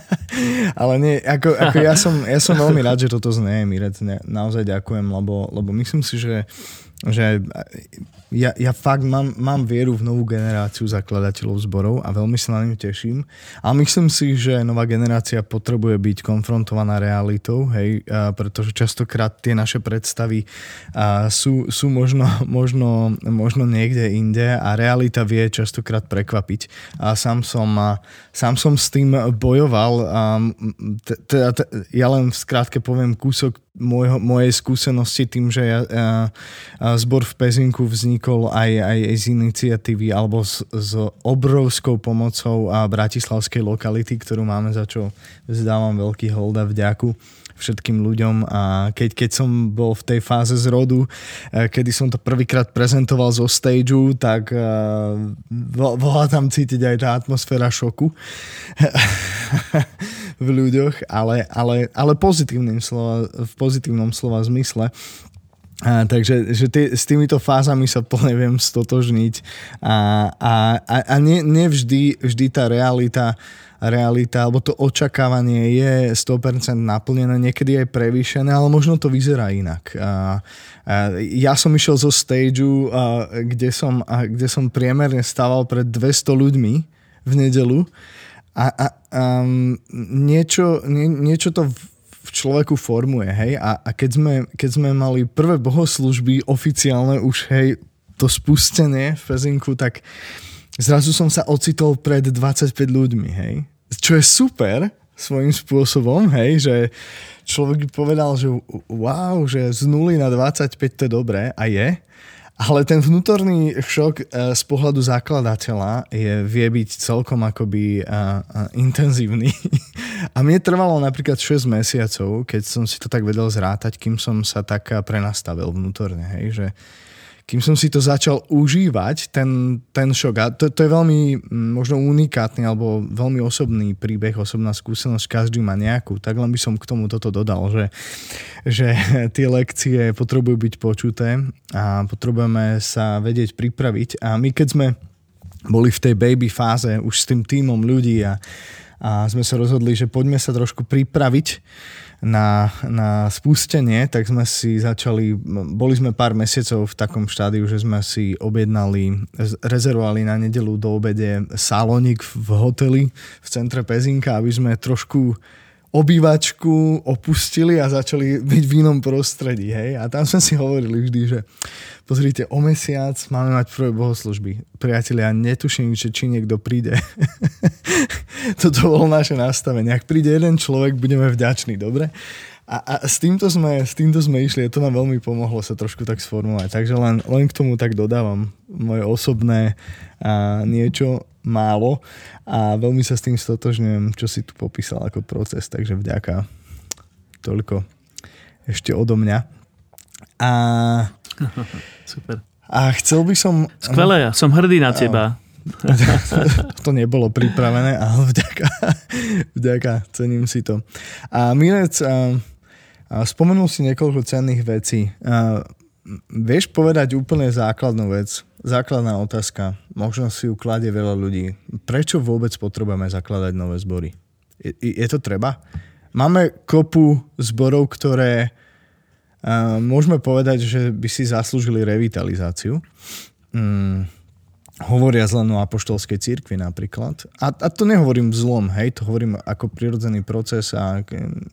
Ale nie, ako, ako ja, som, ja som veľmi rád, že toto znie, Mirec. Naozaj ďakujem, lebo, lebo myslím si, že že ja, ja fakt mám, mám vieru v novú generáciu zakladateľov zborov a veľmi sa na ňu teším. A myslím si, že nová generácia potrebuje byť konfrontovaná realitou, hej, a pretože častokrát tie naše predstavy a sú, sú možno, možno, možno niekde inde a realita vie častokrát prekvapiť. A sám som, a sám som s tým bojoval. A t- t- t- ja len v skrátke poviem kúsok môjho, mojej skúsenosti tým, že ja, ja, zbor v Pezinku vznikol aj, aj z iniciatívy alebo s, s obrovskou pomocou a bratislavskej lokality, ktorú máme, za čo vzdávam veľký hold a vďaku všetkým ľuďom a keď, keď som bol v tej fáze zrodu, e, kedy som to prvýkrát prezentoval zo stageu, tak uh, bola tam cítiť aj tá atmosféra šoku. v ľuďoch, ale, ale, ale pozitívnym slova, v pozitívnom slova zmysle. A, takže že tý, s týmito fázami sa plne viem stotožniť a, a, a, a ne, nevždy vždy tá realita realita, alebo to očakávanie je 100% naplnené, niekedy aj prevýšené, ale možno to vyzerá inak. A, a ja som išiel zo stageu, a, kde, som, a, kde som priemerne stával pred 200 ľuďmi v nedelu a, a um, niečo, nie, niečo to v človeku formuje, hej, a, a keď, sme, keď sme mali prvé bohoslužby oficiálne už, hej, to spustenie v Pezinku, tak zrazu som sa ocitol pred 25 ľuďmi, hej, čo je super svojím spôsobom, hej, že človek povedal, že wow, že z 0 na 25 to je dobré a je, Ale ten vnútorný šok e, z pohľadu zakladateľa je, vie byť celkom akoby a, a, intenzívny. A mne trvalo napríklad 6 mesiacov, keď som si to tak vedel zrátať, kým som sa tak prenastavil vnútorne, hej, že kým som si to začal užívať, ten, ten šok. A to, to je veľmi možno unikátny alebo veľmi osobný príbeh, osobná skúsenosť, každý má nejakú. Tak len by som k tomu toto dodal, že, že tie lekcie potrebujú byť počuté a potrebujeme sa vedieť pripraviť. A my keď sme boli v tej baby fáze už s tým týmom ľudí a, a sme sa rozhodli, že poďme sa trošku pripraviť na, na spustenie, tak sme si začali, boli sme pár mesiacov v takom štádiu, že sme si objednali, rezervovali na nedelu do obede salónik v hoteli v centre Pezinka, aby sme trošku obývačku opustili a začali byť v inom prostredí. Hej? A tam sme si hovorili vždy, že pozrite, o mesiac máme mať prvé bohoslužby. Priatelia, netuším, že či niekto príde. Toto bolo naše nastavenie. Ak príde jeden človek, budeme vďační, dobre? A, a s, týmto sme, s týmto sme išli a to nám veľmi pomohlo sa trošku tak sformovať. Takže len, len k tomu tak dodávam moje osobné a niečo málo a veľmi sa s tým stotožňujem, čo si tu popísal ako proces, takže vďaka. Toľko ešte odo mňa. A... Super. A chcel by som... Skvelé, ja som hrdý na teba. to nebolo pripravené, ale vďaka, vďaka, cením si to. A Mirec, spomenul si niekoľko cenných vecí. Vieš povedať úplne základnú vec, základná otázka, možno si ju kladie veľa ľudí. Prečo vôbec potrebujeme zakladať nové zbory? Je, je to treba? Máme kopu zborov, ktoré môžeme povedať, že by si zaslúžili revitalizáciu. Mm, hovoria len o apoštolskej cirkvi napríklad. A, a to nehovorím zlom, hej, to hovorím ako prirodzený proces a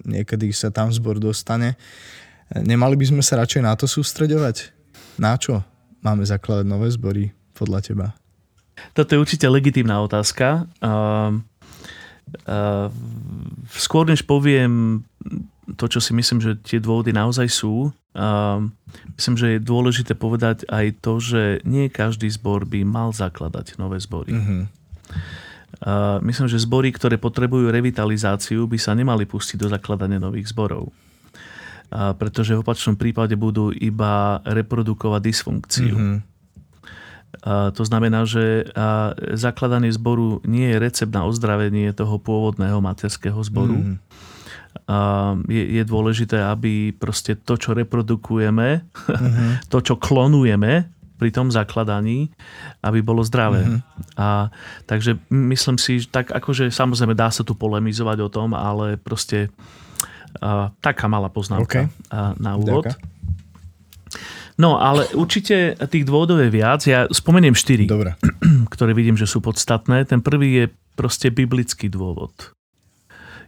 niekedy sa tam zbor dostane. Nemali by sme sa radšej na to sústreďovať? Na čo? máme zakladať nové zbory podľa teba? Toto je určite legitímna otázka. Uh, uh, skôr než poviem to, čo si myslím, že tie dôvody naozaj sú, myslím, že je dôležité povedať aj to, že nie každý zbor by mal zakladať nové zbory. Uh, myslím, že zbory, ktoré potrebujú revitalizáciu, by sa nemali pustiť do zakladania nových zborov pretože v opačnom prípade budú iba reprodukovať dysfunkciu. Mm-hmm. To znamená, že zakladanie zboru nie je recept na ozdravenie toho pôvodného materského zboru. Mm. A je, je dôležité, aby proste to, čo reprodukujeme, mm-hmm. to, čo klonujeme pri tom zakladaní, aby bolo zdravé. Mm-hmm. A, takže myslím si, tak akože samozrejme dá sa tu polemizovať o tom, ale proste Uh, taká malá poznámka okay. uh, na úvod. No, ale určite tých dôvodov je viac. Ja spomeniem štyri, Dobre. ktoré vidím, že sú podstatné. Ten prvý je proste biblický dôvod.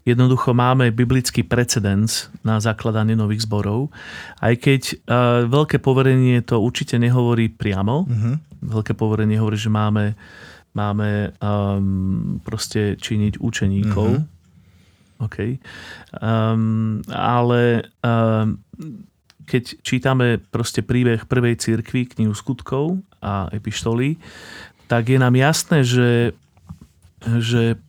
Jednoducho máme biblický precedens na zakladanie nových zborov. Aj keď uh, veľké poverenie to určite nehovorí priamo. Uh-huh. Veľké poverenie hovorí, že máme, máme um, proste činiť učeníkov. Uh-huh OK. Um, ale um, keď čítame proste príbeh prvej cirkvi, knihu skutkov a epištoly, tak je nám jasné, že, že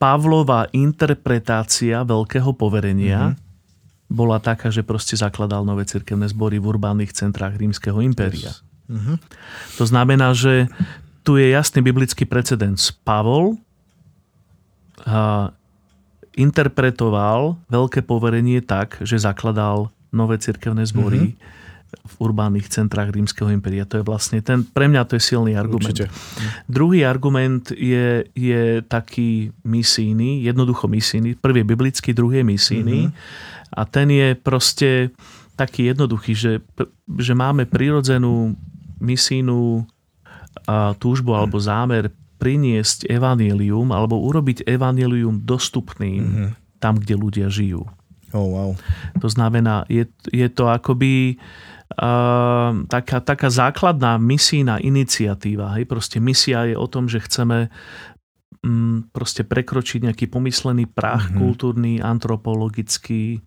Pavlova interpretácia veľkého poverenia mm-hmm. bola taká, že proste zakladal nové cirkevné zbory v urbánnych centrách rímskeho impéria. Yes. Mm-hmm. To znamená, že tu je jasný biblický precedens. Pavol interpretoval veľké poverenie tak, že zakladal nové cirkevné zbory mm-hmm. V urbánnych centrách rímskeho impéria. To je vlastne ten, pre mňa to je silný argument. Určite. Druhý argument je, je taký misijný, jednoducho misijný. Prvý je biblický, druhý je misijný. Mm-hmm. A ten je proste taký jednoduchý, že, že máme prirodzenú misijnú túžbu alebo zámer priniesť evanílium alebo urobiť evanílium dostupným mm-hmm. tam, kde ľudia žijú. Oh, wow. To znamená, je, je to akoby uh, taká, taká základná misijná iniciatíva. Hej? Proste misia je o tom, že chceme um, proste prekročiť nejaký pomyslený prach mm-hmm. kultúrny, antropologický,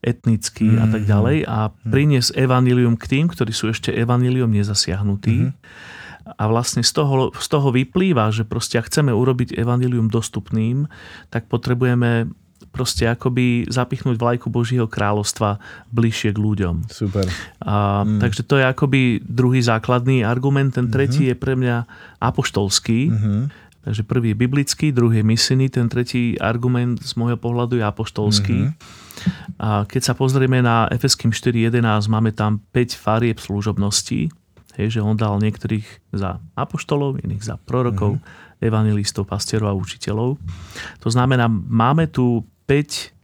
etnický mm-hmm. a tak ďalej a mhm. priniesť evanilium k tým, ktorí sú ešte evanilium nezasiahnutí. Mm-hmm. A vlastne z toho, z toho vyplýva, že proste ak chceme urobiť evanilium dostupným, tak potrebujeme proste akoby zapichnúť vlajku Božího kráľovstva bližšie k ľuďom. Super. A, mm. Takže to je akoby druhý základný argument. Ten tretí mm-hmm. je pre mňa apoštolský. Mm-hmm. Takže prvý je biblický, druhý je misijný, ten tretí argument z môjho pohľadu je apoštolský. Mm-hmm. A keď sa pozrieme na Efeským 4.11, máme tam 5 farieb služobností. Hej, že on dal niektorých za apoštolov, iných za prorokov, mm-hmm. evangelistov, pastierov a učiteľov. To znamená, máme tu 5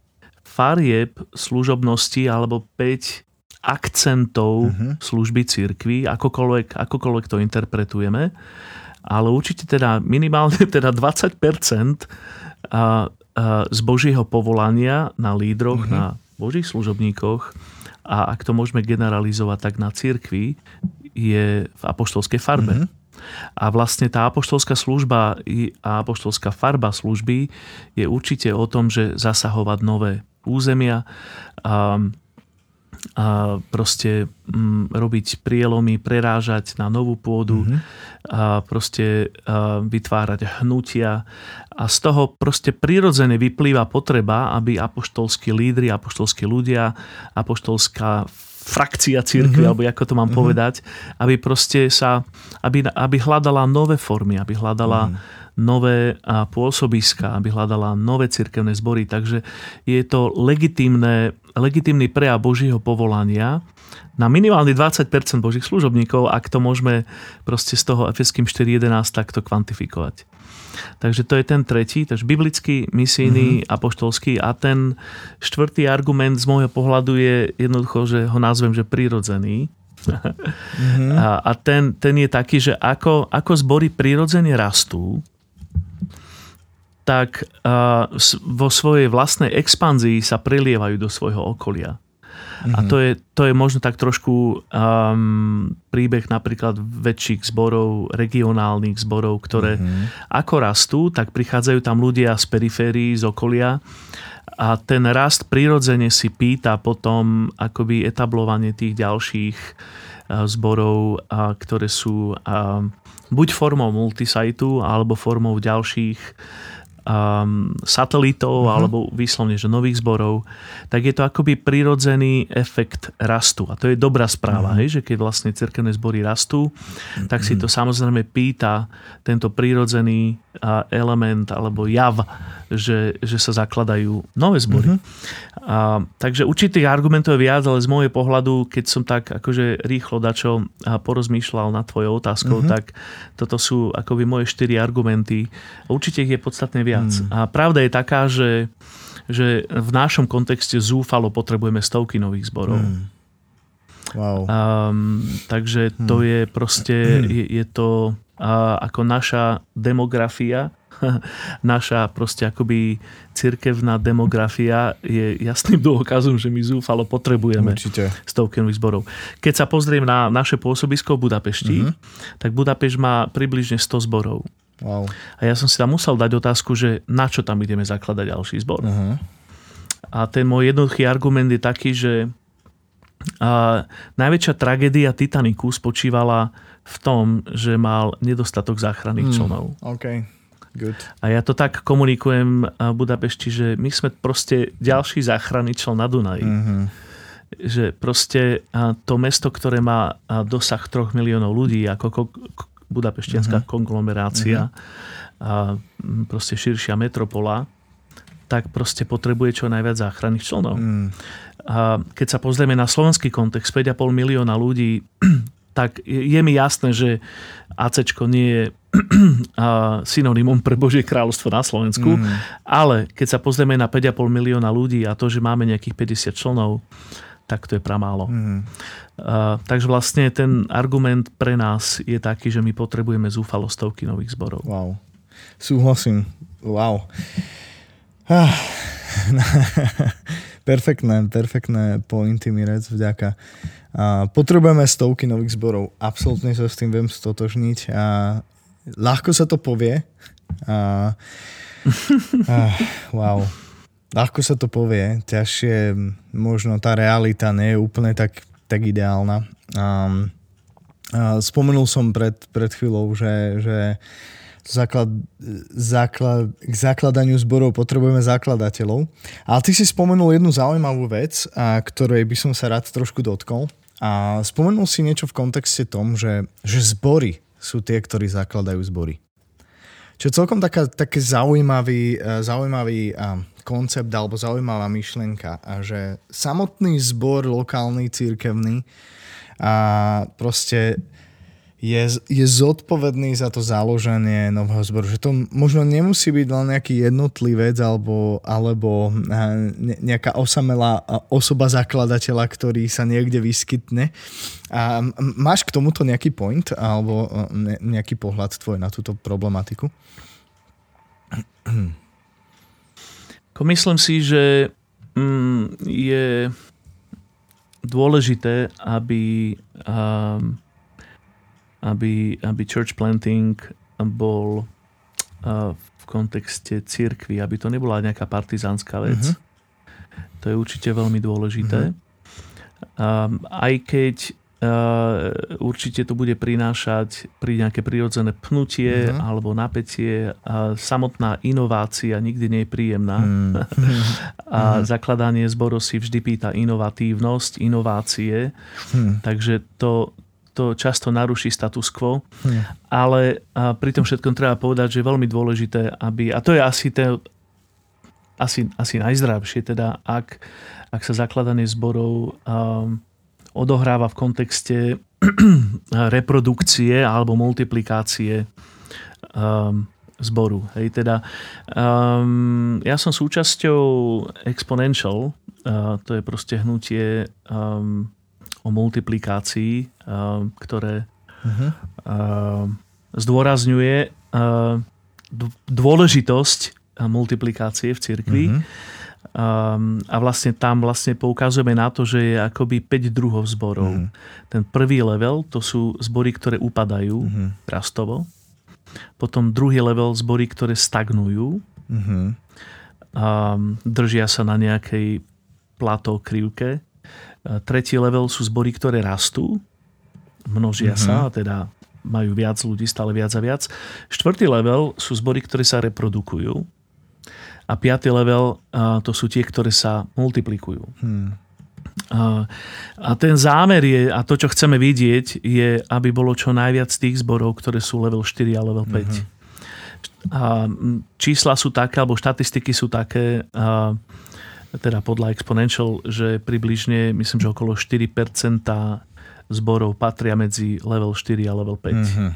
farieb služobnosti alebo 5 akcentov uh-huh. služby cirkvi, akokoľvek, akokoľvek to interpretujeme, ale určite teda minimálne teda 20% a, a z Božieho povolania na lídroch, uh-huh. na Božích služobníkoch a ak to môžeme generalizovať, tak na cirkvi je v apoštolskej farbe. Uh-huh. A vlastne tá apoštolská služba a apoštolská farba služby je určite o tom, že zasahovať nové územia a, a proste m, mm, robiť prielomy, prerážať na novú pôdu mm-hmm. a proste a vytvárať hnutia a z toho proste prirodzene vyplýva potreba, aby apoštolskí lídry, apoštolskí ľudia, apoštolská frakcia církvy, mm-hmm. alebo ako to mám mm-hmm. povedať, aby proste sa, aby, aby hľadala nové formy, aby hľadala mm-hmm nové pôsobiska, aby hľadala nové cirkevné zbory. Takže je to legitímny prejav Božieho povolania na minimálne 20% Božích služobníkov, ak to môžeme proste z toho Efeským 4.11 takto kvantifikovať. Takže to je ten tretí, takže biblický, misijný, mm-hmm. apoštolský a ten štvrtý argument z môjho pohľadu je jednoducho, že ho nazvem, že prirodzený. Mm-hmm. A, a ten, ten je taký, že ako, ako zbory prirodzene rastú, tak uh, vo svojej vlastnej expanzii sa prelievajú do svojho okolia. Mm-hmm. A mhm. to je, to je možno tak trošku um, príbeh napríklad väčších zborov, regionálnych zborov, ktoré mm-hmm. ako rastú, tak prichádzajú tam ľudia z periférií, z okolia a ten rast prirodzene si pýta potom akoby etablovanie tých ďalších uh, zborov, uh, ktoré sú uh, buď formou multisajtu alebo formou ďalších um, satelitov uh-huh. alebo výslovne, že nových zborov, tak je to akoby prirodzený efekt rastu. A to je dobrá správa, uh-huh. hej, že keď vlastne cirkevné zbory rastú, tak si to samozrejme pýta tento prirodzený uh, element alebo jav, že, že sa zakladajú nové zbory. Uh-huh. A, takže určitých argumentov je viac, ale z môjho pohľadu, keď som tak akože rýchlo dačo porozmýšľal nad tvojou otázkou, uh-huh. tak toto sú akoby moje štyri argumenty. Určite ich je podstatne viac. Uh-huh. A pravda je taká, že, že v našom kontexte zúfalo potrebujeme stovky nových zborov. Uh-huh. Wow. Um, takže to je proste, je, je to ako naša demografia naša proste akoby cirkevná demografia je jasným dôkazom, že my zúfalo potrebujeme Určite. stovky nových zborov. Keď sa pozriem na naše pôsobisko v Budapešti, uh-huh. tak Budapešť má približne 100 zborov. Wow. A ja som si tam musel dať otázku, že na čo tam ideme zakladať ďalší zbor. Uh-huh. A ten môj jednoduchý argument je taký, že a najväčšia tragédia Titaniku spočívala v tom, že mal nedostatok záchranných mm, člnov. Okay. Good. A ja to tak komunikujem v Budapešti, že my sme proste ďalší záchranný člen na Dunaji. Mm-hmm. Že proste to mesto, ktoré má dosah 3 miliónov ľudí, ako budapeštianská mm-hmm. konglomerácia, mm-hmm. a proste širšia metropola, tak proste potrebuje čo najviac záchranných členov. Mm. A keď sa pozrieme na slovenský kontext, 5,5 milióna ľudí tak je mi jasné, že AC nie je synonymum pre Božie kráľovstvo na Slovensku, mm. ale keď sa pozrieme na 5,5 milióna ľudí a to, že máme nejakých 50 členov, tak to je pramálo. Mm. Uh, takže vlastne ten argument pre nás je taký, že my potrebujeme zúfalo stovky nových zborov. Wow. Súhlasím. Wow. Ah. perfektné, perfektné pointy, Mirec, vďaka. A potrebujeme stovky nových zborov. Absolútne sa s tým viem stotožniť. A ľahko sa to povie. A, a, wow. ľahko sa to povie, ťažšie, možno tá realita nie je úplne tak, tak ideálna. Um, spomenul som pred, pred chvíľou, že, že základ, základ, k zakladaniu zborov potrebujeme zakladateľov. Ale ty si spomenul jednu zaujímavú vec, a ktorej by som sa rád trošku dotkol. A spomenul si niečo v kontexte tom, že, že zbory sú tie, ktorí zakladajú zbory. Čo je celkom taká, taký zaujímavý, e, zaujímavý koncept alebo zaujímavá myšlienka, a že samotný zbor lokálny, církevný a proste je, je zodpovedný za to založenie nového zboru. Že to možno nemusí byť len nejaký jednotlivec alebo, alebo eh, nejaká osamelá eh, osoba zakladateľa, ktorý sa niekde vyskytne. A máš k tomuto nejaký point alebo eh, nejaký pohľad tvoj na túto problematiku? Myslím si, že mm, je dôležité, aby um, aby, aby church planting bol uh, v kontexte církvy, aby to nebola nejaká partizánska vec. Uh-huh. To je určite veľmi dôležité. Uh-huh. Um, aj keď uh, určite to bude prinášať pri nejaké prirodzené pnutie uh-huh. alebo napätie. Uh, samotná inovácia nikdy nie je príjemná. Uh-huh. a zakladanie zboru si vždy pýta inovatívnosť, inovácie. Uh-huh. Takže to, to často naruší status quo, hmm. ale a pri tom všetkom treba povedať, že je veľmi dôležité, aby, a to je asi, te, asi, asi najzdravšie, teda ak, ak sa zakladanie zborov um, odohráva v kontexte reprodukcie alebo multiplikácie um, zboru. Hej, teda, um, ja som súčasťou Exponential, uh, to je proste hnutie um, o multiplikácii, ktoré uh-huh. zdôrazňuje dôležitosť multiplikácie v cirkvi. Uh-huh. A vlastne tam vlastne poukazujeme na to, že je akoby 5 druhov zborov. Uh-huh. Ten prvý level to sú zbory, ktoré upadajú uh-huh. rastovo. Potom druhý level zbory, ktoré stagnujú. Uh-huh. A držia sa na nejakej plato krivke. Tretí level sú zbory, ktoré rastú, množia mm-hmm. sa, teda majú viac ľudí, stále viac a viac. Štvrtý level sú zbory, ktoré sa reprodukujú. A piatý level to sú tie, ktoré sa multiplikujú. Hmm. A, a ten zámer je, a to, čo chceme vidieť, je, aby bolo čo najviac tých zborov, ktoré sú level 4 a level 5. Mm-hmm. A čísla sú také, alebo štatistiky sú také, a, teda podľa Exponential, že približne, myslím, že okolo 4% zborov patria medzi level 4 a level 5. Mm-hmm.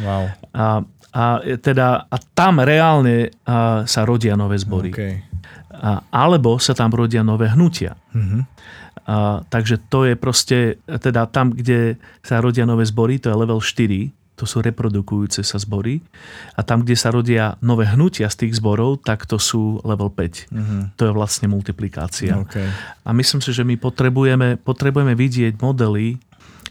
Wow. A, a, teda, a tam reálne a, sa rodia nové zbory. Okay. A, alebo sa tam rodia nové hnutia. Mm-hmm. A, takže to je proste, teda tam, kde sa rodia nové zbory, to je level 4, to sú reprodukujúce sa zbory. A tam, kde sa rodia nové hnutia z tých zborov, tak to sú level 5. Mm-hmm. To je vlastne multiplikácia. Okay. A myslím si, že my potrebujeme, potrebujeme vidieť modely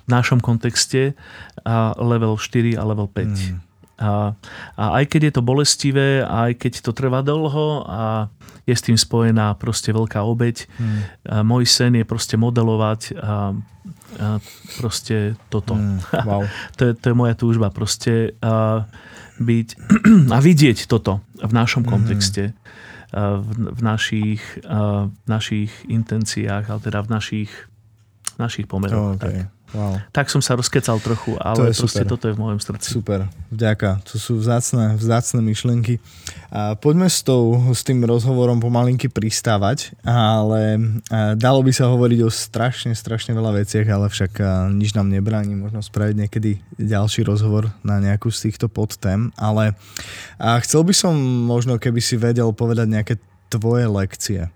v našom kontexte a level 4 a level 5. Mm. A, a aj keď je to bolestivé, aj keď to trvá dlho a je s tým spojená proste veľká obeď, mm. môj sen je proste modelovať a proste toto. Mm, wow. to, je, to je moja túžba. Proste a, byť a vidieť toto v našom mm. kontexte. A, v, v, našich, v našich intenciách, ale teda v našich, našich pomeroch. Okay. Tak. Wow. Tak som sa rozkecal trochu, ale to proste super. toto je v mojom srdci. Super, vďaka. To sú vzácne, vzácne myšlienky. A poďme s, tou, s tým rozhovorom pomalinky pristávať, ale dalo by sa hovoriť o strašne, strašne veľa veciach, ale však nič nám nebráni možno spraviť niekedy ďalší rozhovor na nejakú z týchto podtém, ale a chcel by som možno, keby si vedel povedať nejaké tvoje lekcie.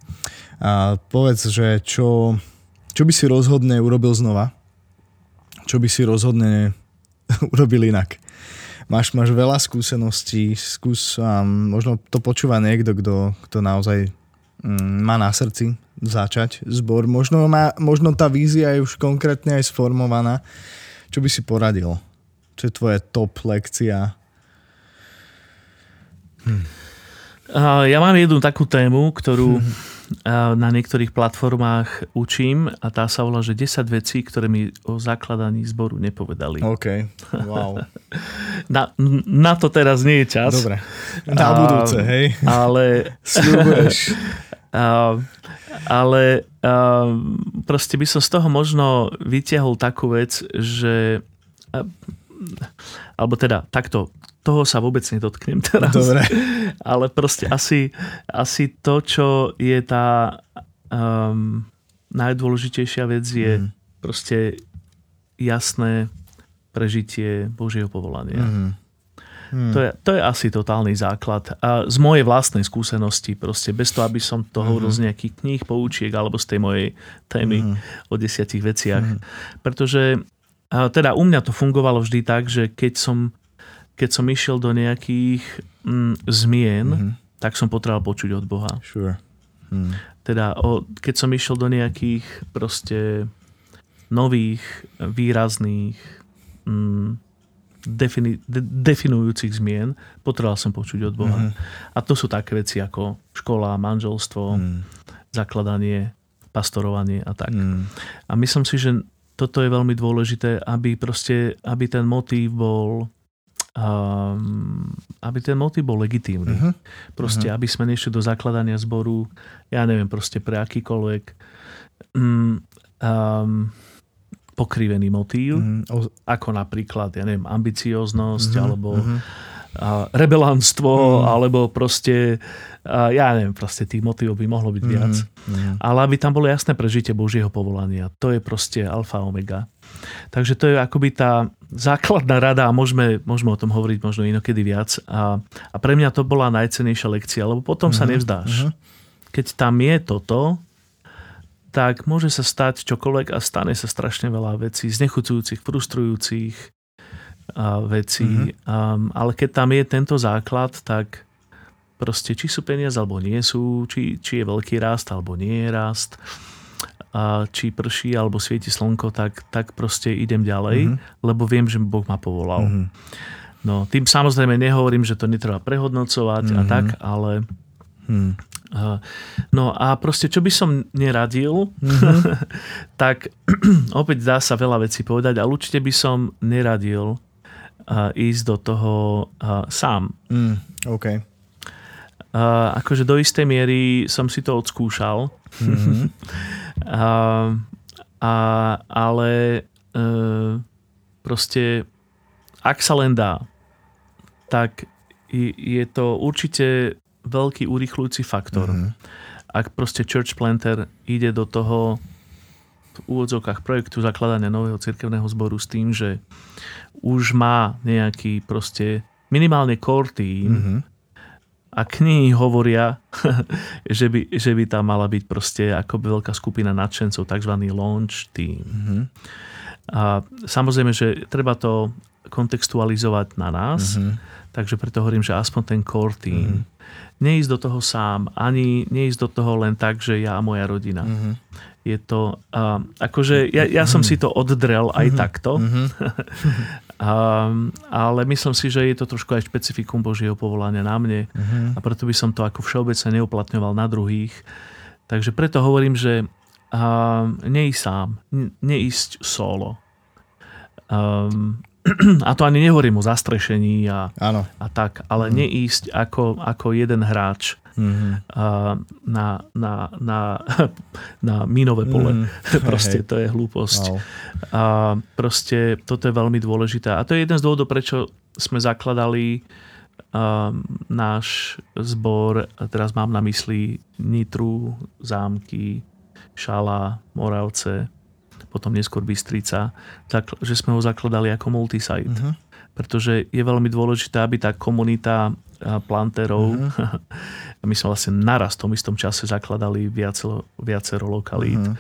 A povedz, že čo, čo by si rozhodne urobil znova, čo by si rozhodne urobil inak. Máš, máš veľa skúseností, skús, um, možno to počúva niekto, kto, kto naozaj um, má na srdci začať zbor. Možno, má, možno tá vízia je už konkrétne aj sformovaná. Čo by si poradil? Čo je tvoje top lekcia? Hm. ja mám jednu takú tému, ktorú na niektorých platformách učím a tá sa volá, že 10 vecí, ktoré mi o zakladaní zboru nepovedali. OK, wow. Na, na to teraz nie je čas. Dobre, na budúce, hej. Ale... Sľubuješ. ale proste by som z toho možno vytiahol takú vec, že alebo teda takto, toho sa vôbec nedotknem teraz. Dobre. Ale proste asi, asi to, čo je tá um, najdôležitejšia vec je mm. proste jasné prežitie Božieho povolania. Mm. Hmm. To, je, to je asi totálny základ. A z mojej vlastnej skúsenosti, proste bez toho, aby som to hovoril hmm. z nejakých kníh, poučiek alebo z tej mojej témy hmm. o desiatich veciach. Hmm. Pretože a teda u mňa to fungovalo vždy tak, že keď som, keď som išiel do nejakých mm, zmien, hmm tak som potreboval počuť od Boha. Sure. Hmm. Teda o, keď som išiel do nejakých proste nových, výrazných mm, defini- de- definujúcich zmien, potreboval som počuť od Boha. Mm-hmm. A to sú také veci ako škola, manželstvo, mm. zakladanie, pastorovanie a tak. Mm. A myslím si, že toto je veľmi dôležité, aby proste, aby ten motív bol um, aby ten motív bol legitímny. Uh-huh. Proste, uh-huh. aby sme nešli do zakladania zboru, ja neviem, proste pre akýkoľvek um, um, pokrivený motív, mm-hmm. ako napríklad, ja neviem, ambicioznosť, mm-hmm. alebo mm-hmm. A rebelánstvo, mm-hmm. alebo proste, a ja neviem, proste tých motivov by mohlo byť viac. Mm-hmm. Ale aby tam bolo jasné prežitie Božieho povolania. To je proste alfa omega. Takže to je akoby tá základná rada a môžeme, môžeme o tom hovoriť možno inokedy viac. A, a pre mňa to bola najcenejšia lekcia, lebo potom mm-hmm. sa nevzdáš. Mm-hmm. Keď tam je toto, tak môže sa stať čokoľvek a stane sa strašne veľa vecí, znechucujúcich, frustrujúcich a vecí. Mm-hmm. Um, ale keď tam je tento základ, tak proste či sú peniaze alebo nie sú, či, či je veľký rast alebo nie je rast, a či prší alebo svieti slnko, tak, tak proste idem ďalej, mm-hmm. lebo viem, že Boh ma povolal. Mm-hmm. No, tým samozrejme nehovorím, že to netreba prehodnocovať mm-hmm. a mhm. tak, ale mm. No a proste, čo by som neradil, mm-hmm. tak opäť dá sa veľa vecí povedať, ale určite by som neradil uh, ísť do toho uh, sám. Mm, OK. Uh, akože do istej miery som si to odskúšal. Mm-hmm. uh, a, ale uh, proste, ak sa len dá, tak je to určite veľký urýchľujúci faktor. Mm-hmm. Ak proste church planter ide do toho v úvodzovkách projektu zakladania nového cirkevného zboru s tým, že už má nejaký proste minimálne core team mm-hmm. A knihy hovoria, že, by, že by tam mala byť proste ako veľká skupina nadšencov, tzv. launch team. Mm-hmm. A samozrejme, že treba to kontextualizovať na nás, mm-hmm. takže preto hovorím, že aspoň ten core team. Mm-hmm neísť do toho sám, ani neísť do toho len tak, že ja a moja rodina. Mm-hmm. Je to, uh, akože ja, ja som si to oddrel aj mm-hmm. takto, mm-hmm. um, ale myslím si, že je to trošku aj špecifikum Božieho povolania na mne mm-hmm. a preto by som to ako všeobecne neuplatňoval na druhých. Takže preto hovorím, že uh, neísť sám, neísť solo. Um, a to ani nehovorím o zastrešení a, a tak, ale mm. neísť ako, ako jeden hráč mm-hmm. na, na, na, na mínové pole. Mm. proste to je hlúposť. Wow. A proste toto je veľmi dôležité. A to je jeden z dôvodov, prečo sme zakladali uh, náš zbor, teraz mám na mysli Nitru, Zámky, Šala, Moravce, potom neskôr Bystrica, tak, že sme ho zakladali ako multisite. Uh-huh. Pretože je veľmi dôležité, aby tá komunita plantérov, uh-huh. my sme vlastne naraz v tom istom čase zakladali viacero, viacero lokalít, uh-huh.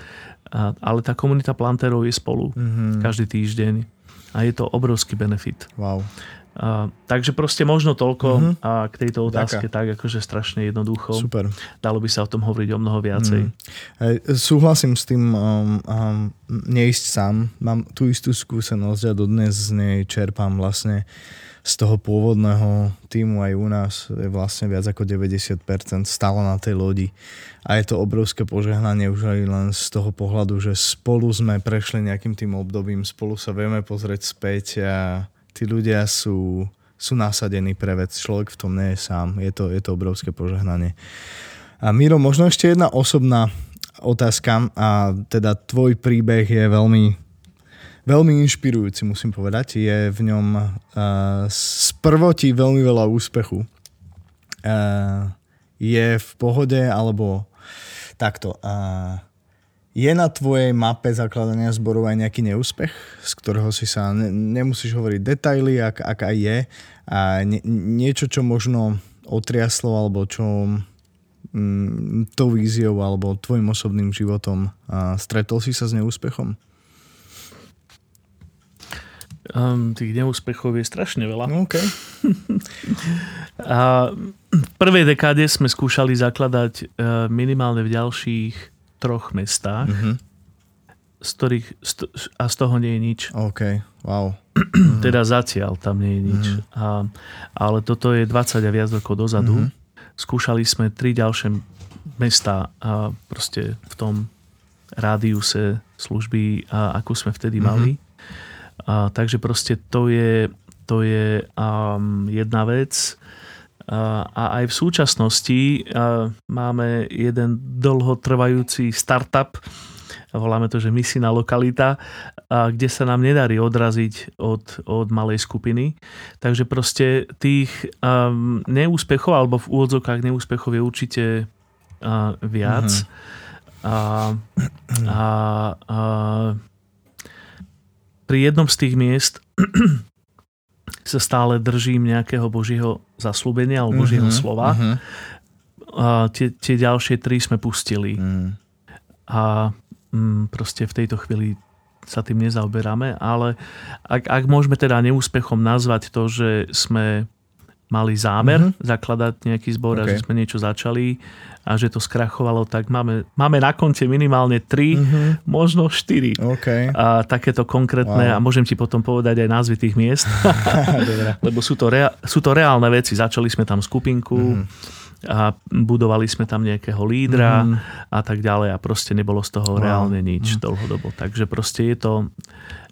a, ale tá komunita plantérov je spolu uh-huh. každý týždeň a je to obrovský benefit. Wow. Uh, takže proste možno toľko mm-hmm. a k tejto otázke Ďaká. tak akože strašne jednoducho. Super. Dalo by sa o tom hovoriť o mnoho viacej. Mm. Hey, súhlasím s tým um, um, neísť sám. Mám tú istú skúsenosť a dodnes z nej čerpám vlastne z toho pôvodného týmu aj u nás je vlastne viac ako 90% stále na tej lodi. A je to obrovské požehnanie už aj len z toho pohľadu, že spolu sme prešli nejakým tým obdobím, spolu sa vieme pozrieť späť a tí ľudia sú, sú nasadení pre vec. Človek v tom nie je sám. Je to, je to obrovské požehnanie. A Miro, možno ešte jedna osobná otázka a teda tvoj príbeh je veľmi veľmi inšpirujúci, musím povedať. Je v ňom uh, z prvotí veľmi veľa úspechu. Uh, je v pohode, alebo takto. Uh, je na tvojej mape zakladania zborov aj nejaký neúspech, z ktorého si sa, ne, nemusíš hovoriť detaily, ak, ak aj je, a nie, niečo, čo možno otriaslo, alebo čo mm, tou víziou, alebo tvojim osobným životom a stretol si sa s neúspechom? Um, tých neúspechov je strašne veľa. Okay. a v prvej dekáde sme skúšali zakladať uh, minimálne v ďalších troch mestách, mm-hmm. z ktorých, st- a z toho nie je nič. OK, wow. teda zatiaľ tam nie je nič. Mm-hmm. A, ale toto je 20 a viac rokov dozadu. Mm-hmm. Skúšali sme tri ďalšie mesta a proste v tom rádiuse služby, a akú sme vtedy mm-hmm. A, takže proste to je, to je um, jedna vec. A, a aj v súčasnosti a, máme jeden dlhotrvajúci startup, voláme to, že misijná lokalita, a kde sa nám nedarí odraziť od, od malej skupiny. Takže proste tých um, neúspechov, alebo v úvodzokách neúspechov je určite uh, viac. Mm-hmm. A, a, a pri jednom z tých miest sa stále držím nejakého Božieho zaslúbenia alebo Božieho uh-huh, slova. Uh-huh. A tie, tie ďalšie tri sme pustili. Uh-huh. A mm, proste v tejto chvíli sa tým nezaoberáme, ale ak, ak môžeme teda neúspechom nazvať to, že sme mali zámer uh-huh. zakladať nejaký zbor okay. a že sme niečo začali a že to skrachovalo, tak máme, máme na konte minimálne 3, mm-hmm. možno 4. Okay. A takéto konkrétne, wow. a môžem ti potom povedať aj názvy tých miest, lebo sú to, rea- sú to reálne veci. Začali sme tam skupinku, mm-hmm a budovali sme tam nejakého lídra mm. a tak ďalej a proste nebolo z toho wow. reálne nič mm. dlhodobo. Takže proste je to,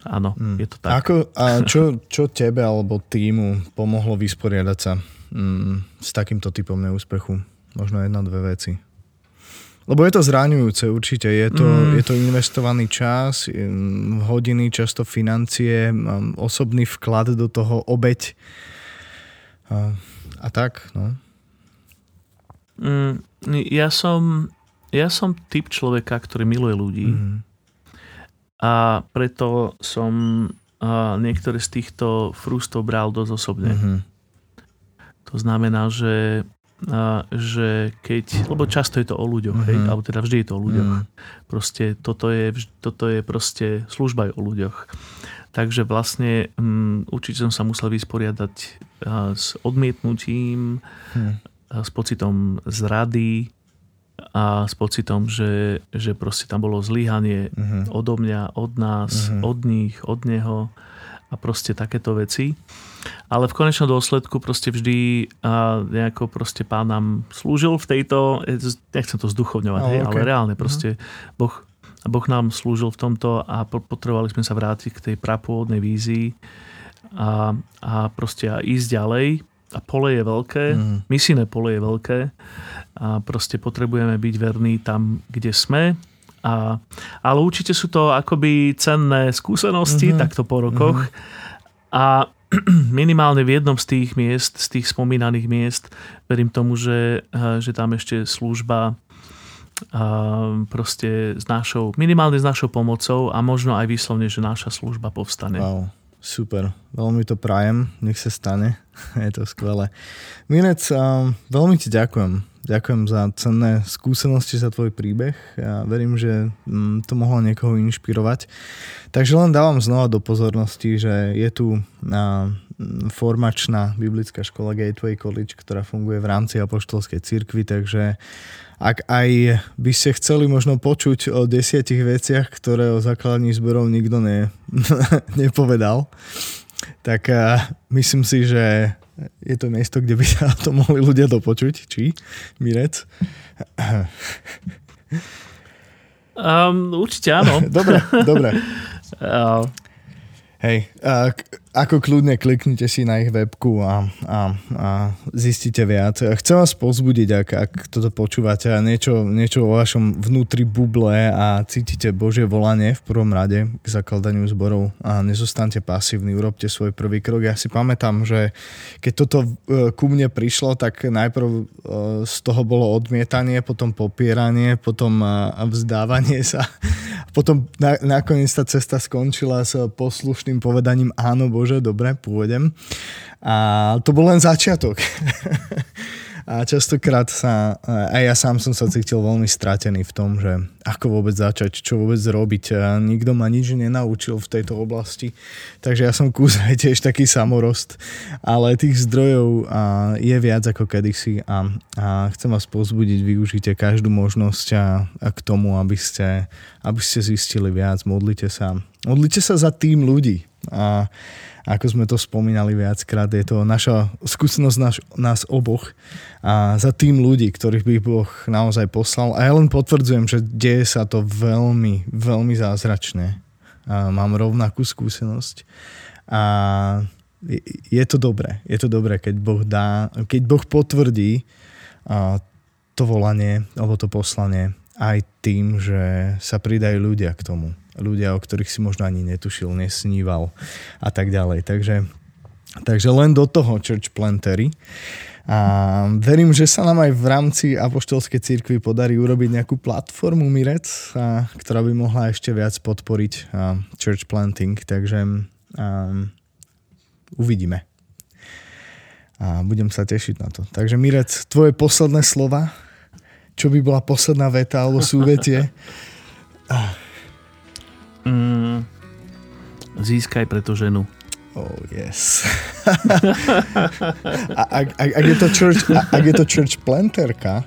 áno, mm. je to tak. Ako, a čo, čo tebe alebo týmu pomohlo vysporiadať sa mm, s takýmto typom neúspechu? Možno jedna, dve veci. Lebo je to zraňujúce určite. Je to, mm. je to investovaný čas, hodiny, často financie, osobný vklad do toho, obeď a, a tak. No. Mm, ja, som, ja som typ človeka, ktorý miluje ľudí mm. A preto som a, niektoré z týchto frustov bral dosť osobne. Mm-hmm. To znamená, že že keď, lebo často je to o ľuďoch, mm-hmm. hej, mhm. alebo teda vždy je to o ľuďoch. Mm. Proste toto je, toto je proste služba o ľuďoch. Takže vlastne um, určite som sa musel vysporiadať uh, s odmietnutím, mm. uh, s pocitom zrady a s pocitom, že, že proste tam bolo zlyhanie mm-hmm. odo mňa, od nás, mm-hmm. od nich, od neho a proste takéto veci. Ale v konečnom dôsledku proste vždy a nejako proste pán nám slúžil v tejto, nechcem to zduchovňovať, oh, hej, okay. ale reálne mhm. proste uh-huh. Boh, boh nám slúžil v tomto a potrebovali sme sa vrátiť k tej prapôvodnej vízii a, a proste a ísť ďalej. A pole je veľké, mm. misijné pole je veľké a proste potrebujeme byť verní tam, kde sme a, ale určite sú to akoby cenné skúsenosti mm-hmm. takto po rokoch. Mm-hmm. A minimálne v jednom z tých miest, z tých spomínaných miest, verím tomu, že, eh, že tam ešte služba a eh, proste s našou, minimálne s našou pomocou a možno aj výslovne, že naša služba povstane. Wow, super. Veľmi to prajem, nech sa stane. Je to skvelé. Minec, veľmi ti ďakujem Ďakujem za cenné skúsenosti, za tvoj príbeh. Ja verím, že mm, to mohlo niekoho inšpirovať. Takže len dávam znova do pozornosti, že je tu formačná biblická škola Gateway College, ktorá funguje v rámci apoštolskej cirkvi, takže ak aj by ste chceli možno počuť o desiatich veciach, ktoré o základní zborov nikto ne, nepovedal, tak uh, myslím si, že je to miesto, kde by sa to mohli ľudia dopočuť. Či, Mirec? Um, určite áno. dobre, dobre. Uh, Hej, a, ako kľudne kliknite si na ich webku a, a, a zistíte viac. Chcem vás pozbudiť, ak, ak toto počúvate a niečo, niečo o vašom vnútri buble a cítite Božie volanie v prvom rade k zakladaniu zborov a nezostante pasívni, urobte svoj prvý krok. Ja si pamätám, že keď toto e, ku mne prišlo, tak najprv e, z toho bolo odmietanie, potom popieranie, potom e, vzdávanie sa. Potom nakoniec tá cesta skončila s poslušným povedaním áno, Bože, Bože, dobre, pôjdem. A to bol len začiatok. A častokrát sa, aj ja sám som sa cítil veľmi stratený v tom, že ako vôbec začať, čo vôbec robiť. A nikto ma nič nenaučil v tejto oblasti. Takže ja som kúzaj tiež taký samorost. Ale tých zdrojov je viac ako kedysi a, a chcem vás pozbudiť, využite každú možnosť a, a k tomu, aby ste, aby ste zistili viac. Modlite sa. Modlite sa za tým ľudí. A, ako sme to spomínali viackrát, je to naša skúsenosť naš, nás oboch a za tým ľudí, ktorých by Boh naozaj poslal. A ja len potvrdzujem, že deje sa to veľmi, veľmi zázračne. A mám rovnakú skúsenosť. A je to dobré. Je to dobré, keď Boh dá, keď Boh potvrdí to volanie alebo to poslanie aj tým, že sa pridajú ľudia k tomu ľudia, o ktorých si možno ani netušil, nesníval a tak ďalej. Takže, takže len do toho church plantery. A verím, že sa nám aj v rámci apoštolskej cirkvi podarí urobiť nejakú platformu Mirec, a, ktorá by mohla ešte viac podporiť a, church planting, takže a, uvidíme. A budem sa tešiť na to. Takže Mirec, tvoje posledné slova? Čo by bola posledná veta alebo súvetie? Mm, získaj preto ženu. Oh yes. a, ak, ak, ak, je to church, ak je to church planterka,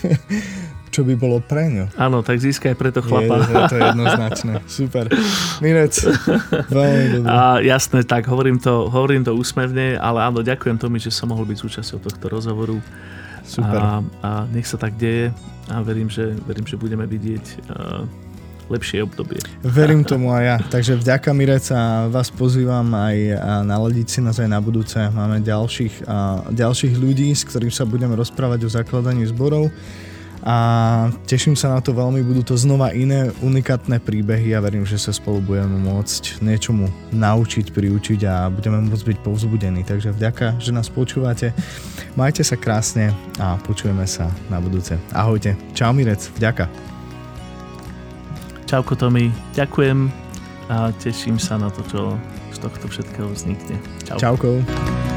čo by bolo pre ňu. Áno, tak získaj preto chlapa. Je, je to jednoznačné. Super. Mirec, veľmi dobré. A jasné, tak hovorím to, hovorím to úsmevne, ale áno, ďakujem Tomi, že som mohol byť súčasťou tohto rozhovoru. Super. A, a nech sa tak deje a verím, že, verím, že budeme vidieť uh, lepšie obdobie. Verím tomu aj ja. Takže vďaka Mirec a vás pozývam aj naladiť si nás aj na budúce. Máme ďalších, a, ďalších ľudí, s ktorým sa budeme rozprávať o zakladaní zborov a teším sa na to veľmi, budú to znova iné unikátne príbehy a verím, že sa spolu budeme môcť niečomu naučiť, priučiť a budeme môcť byť povzbudení. Takže vďaka, že nás počúvate. Majte sa krásne a počujeme sa na budúce. Ahojte. Čau Mirec, vďaka. Čauko Tomi, ďakujem a teším sa na to, čo z tohto všetkého vznikne. Čau. Čauko.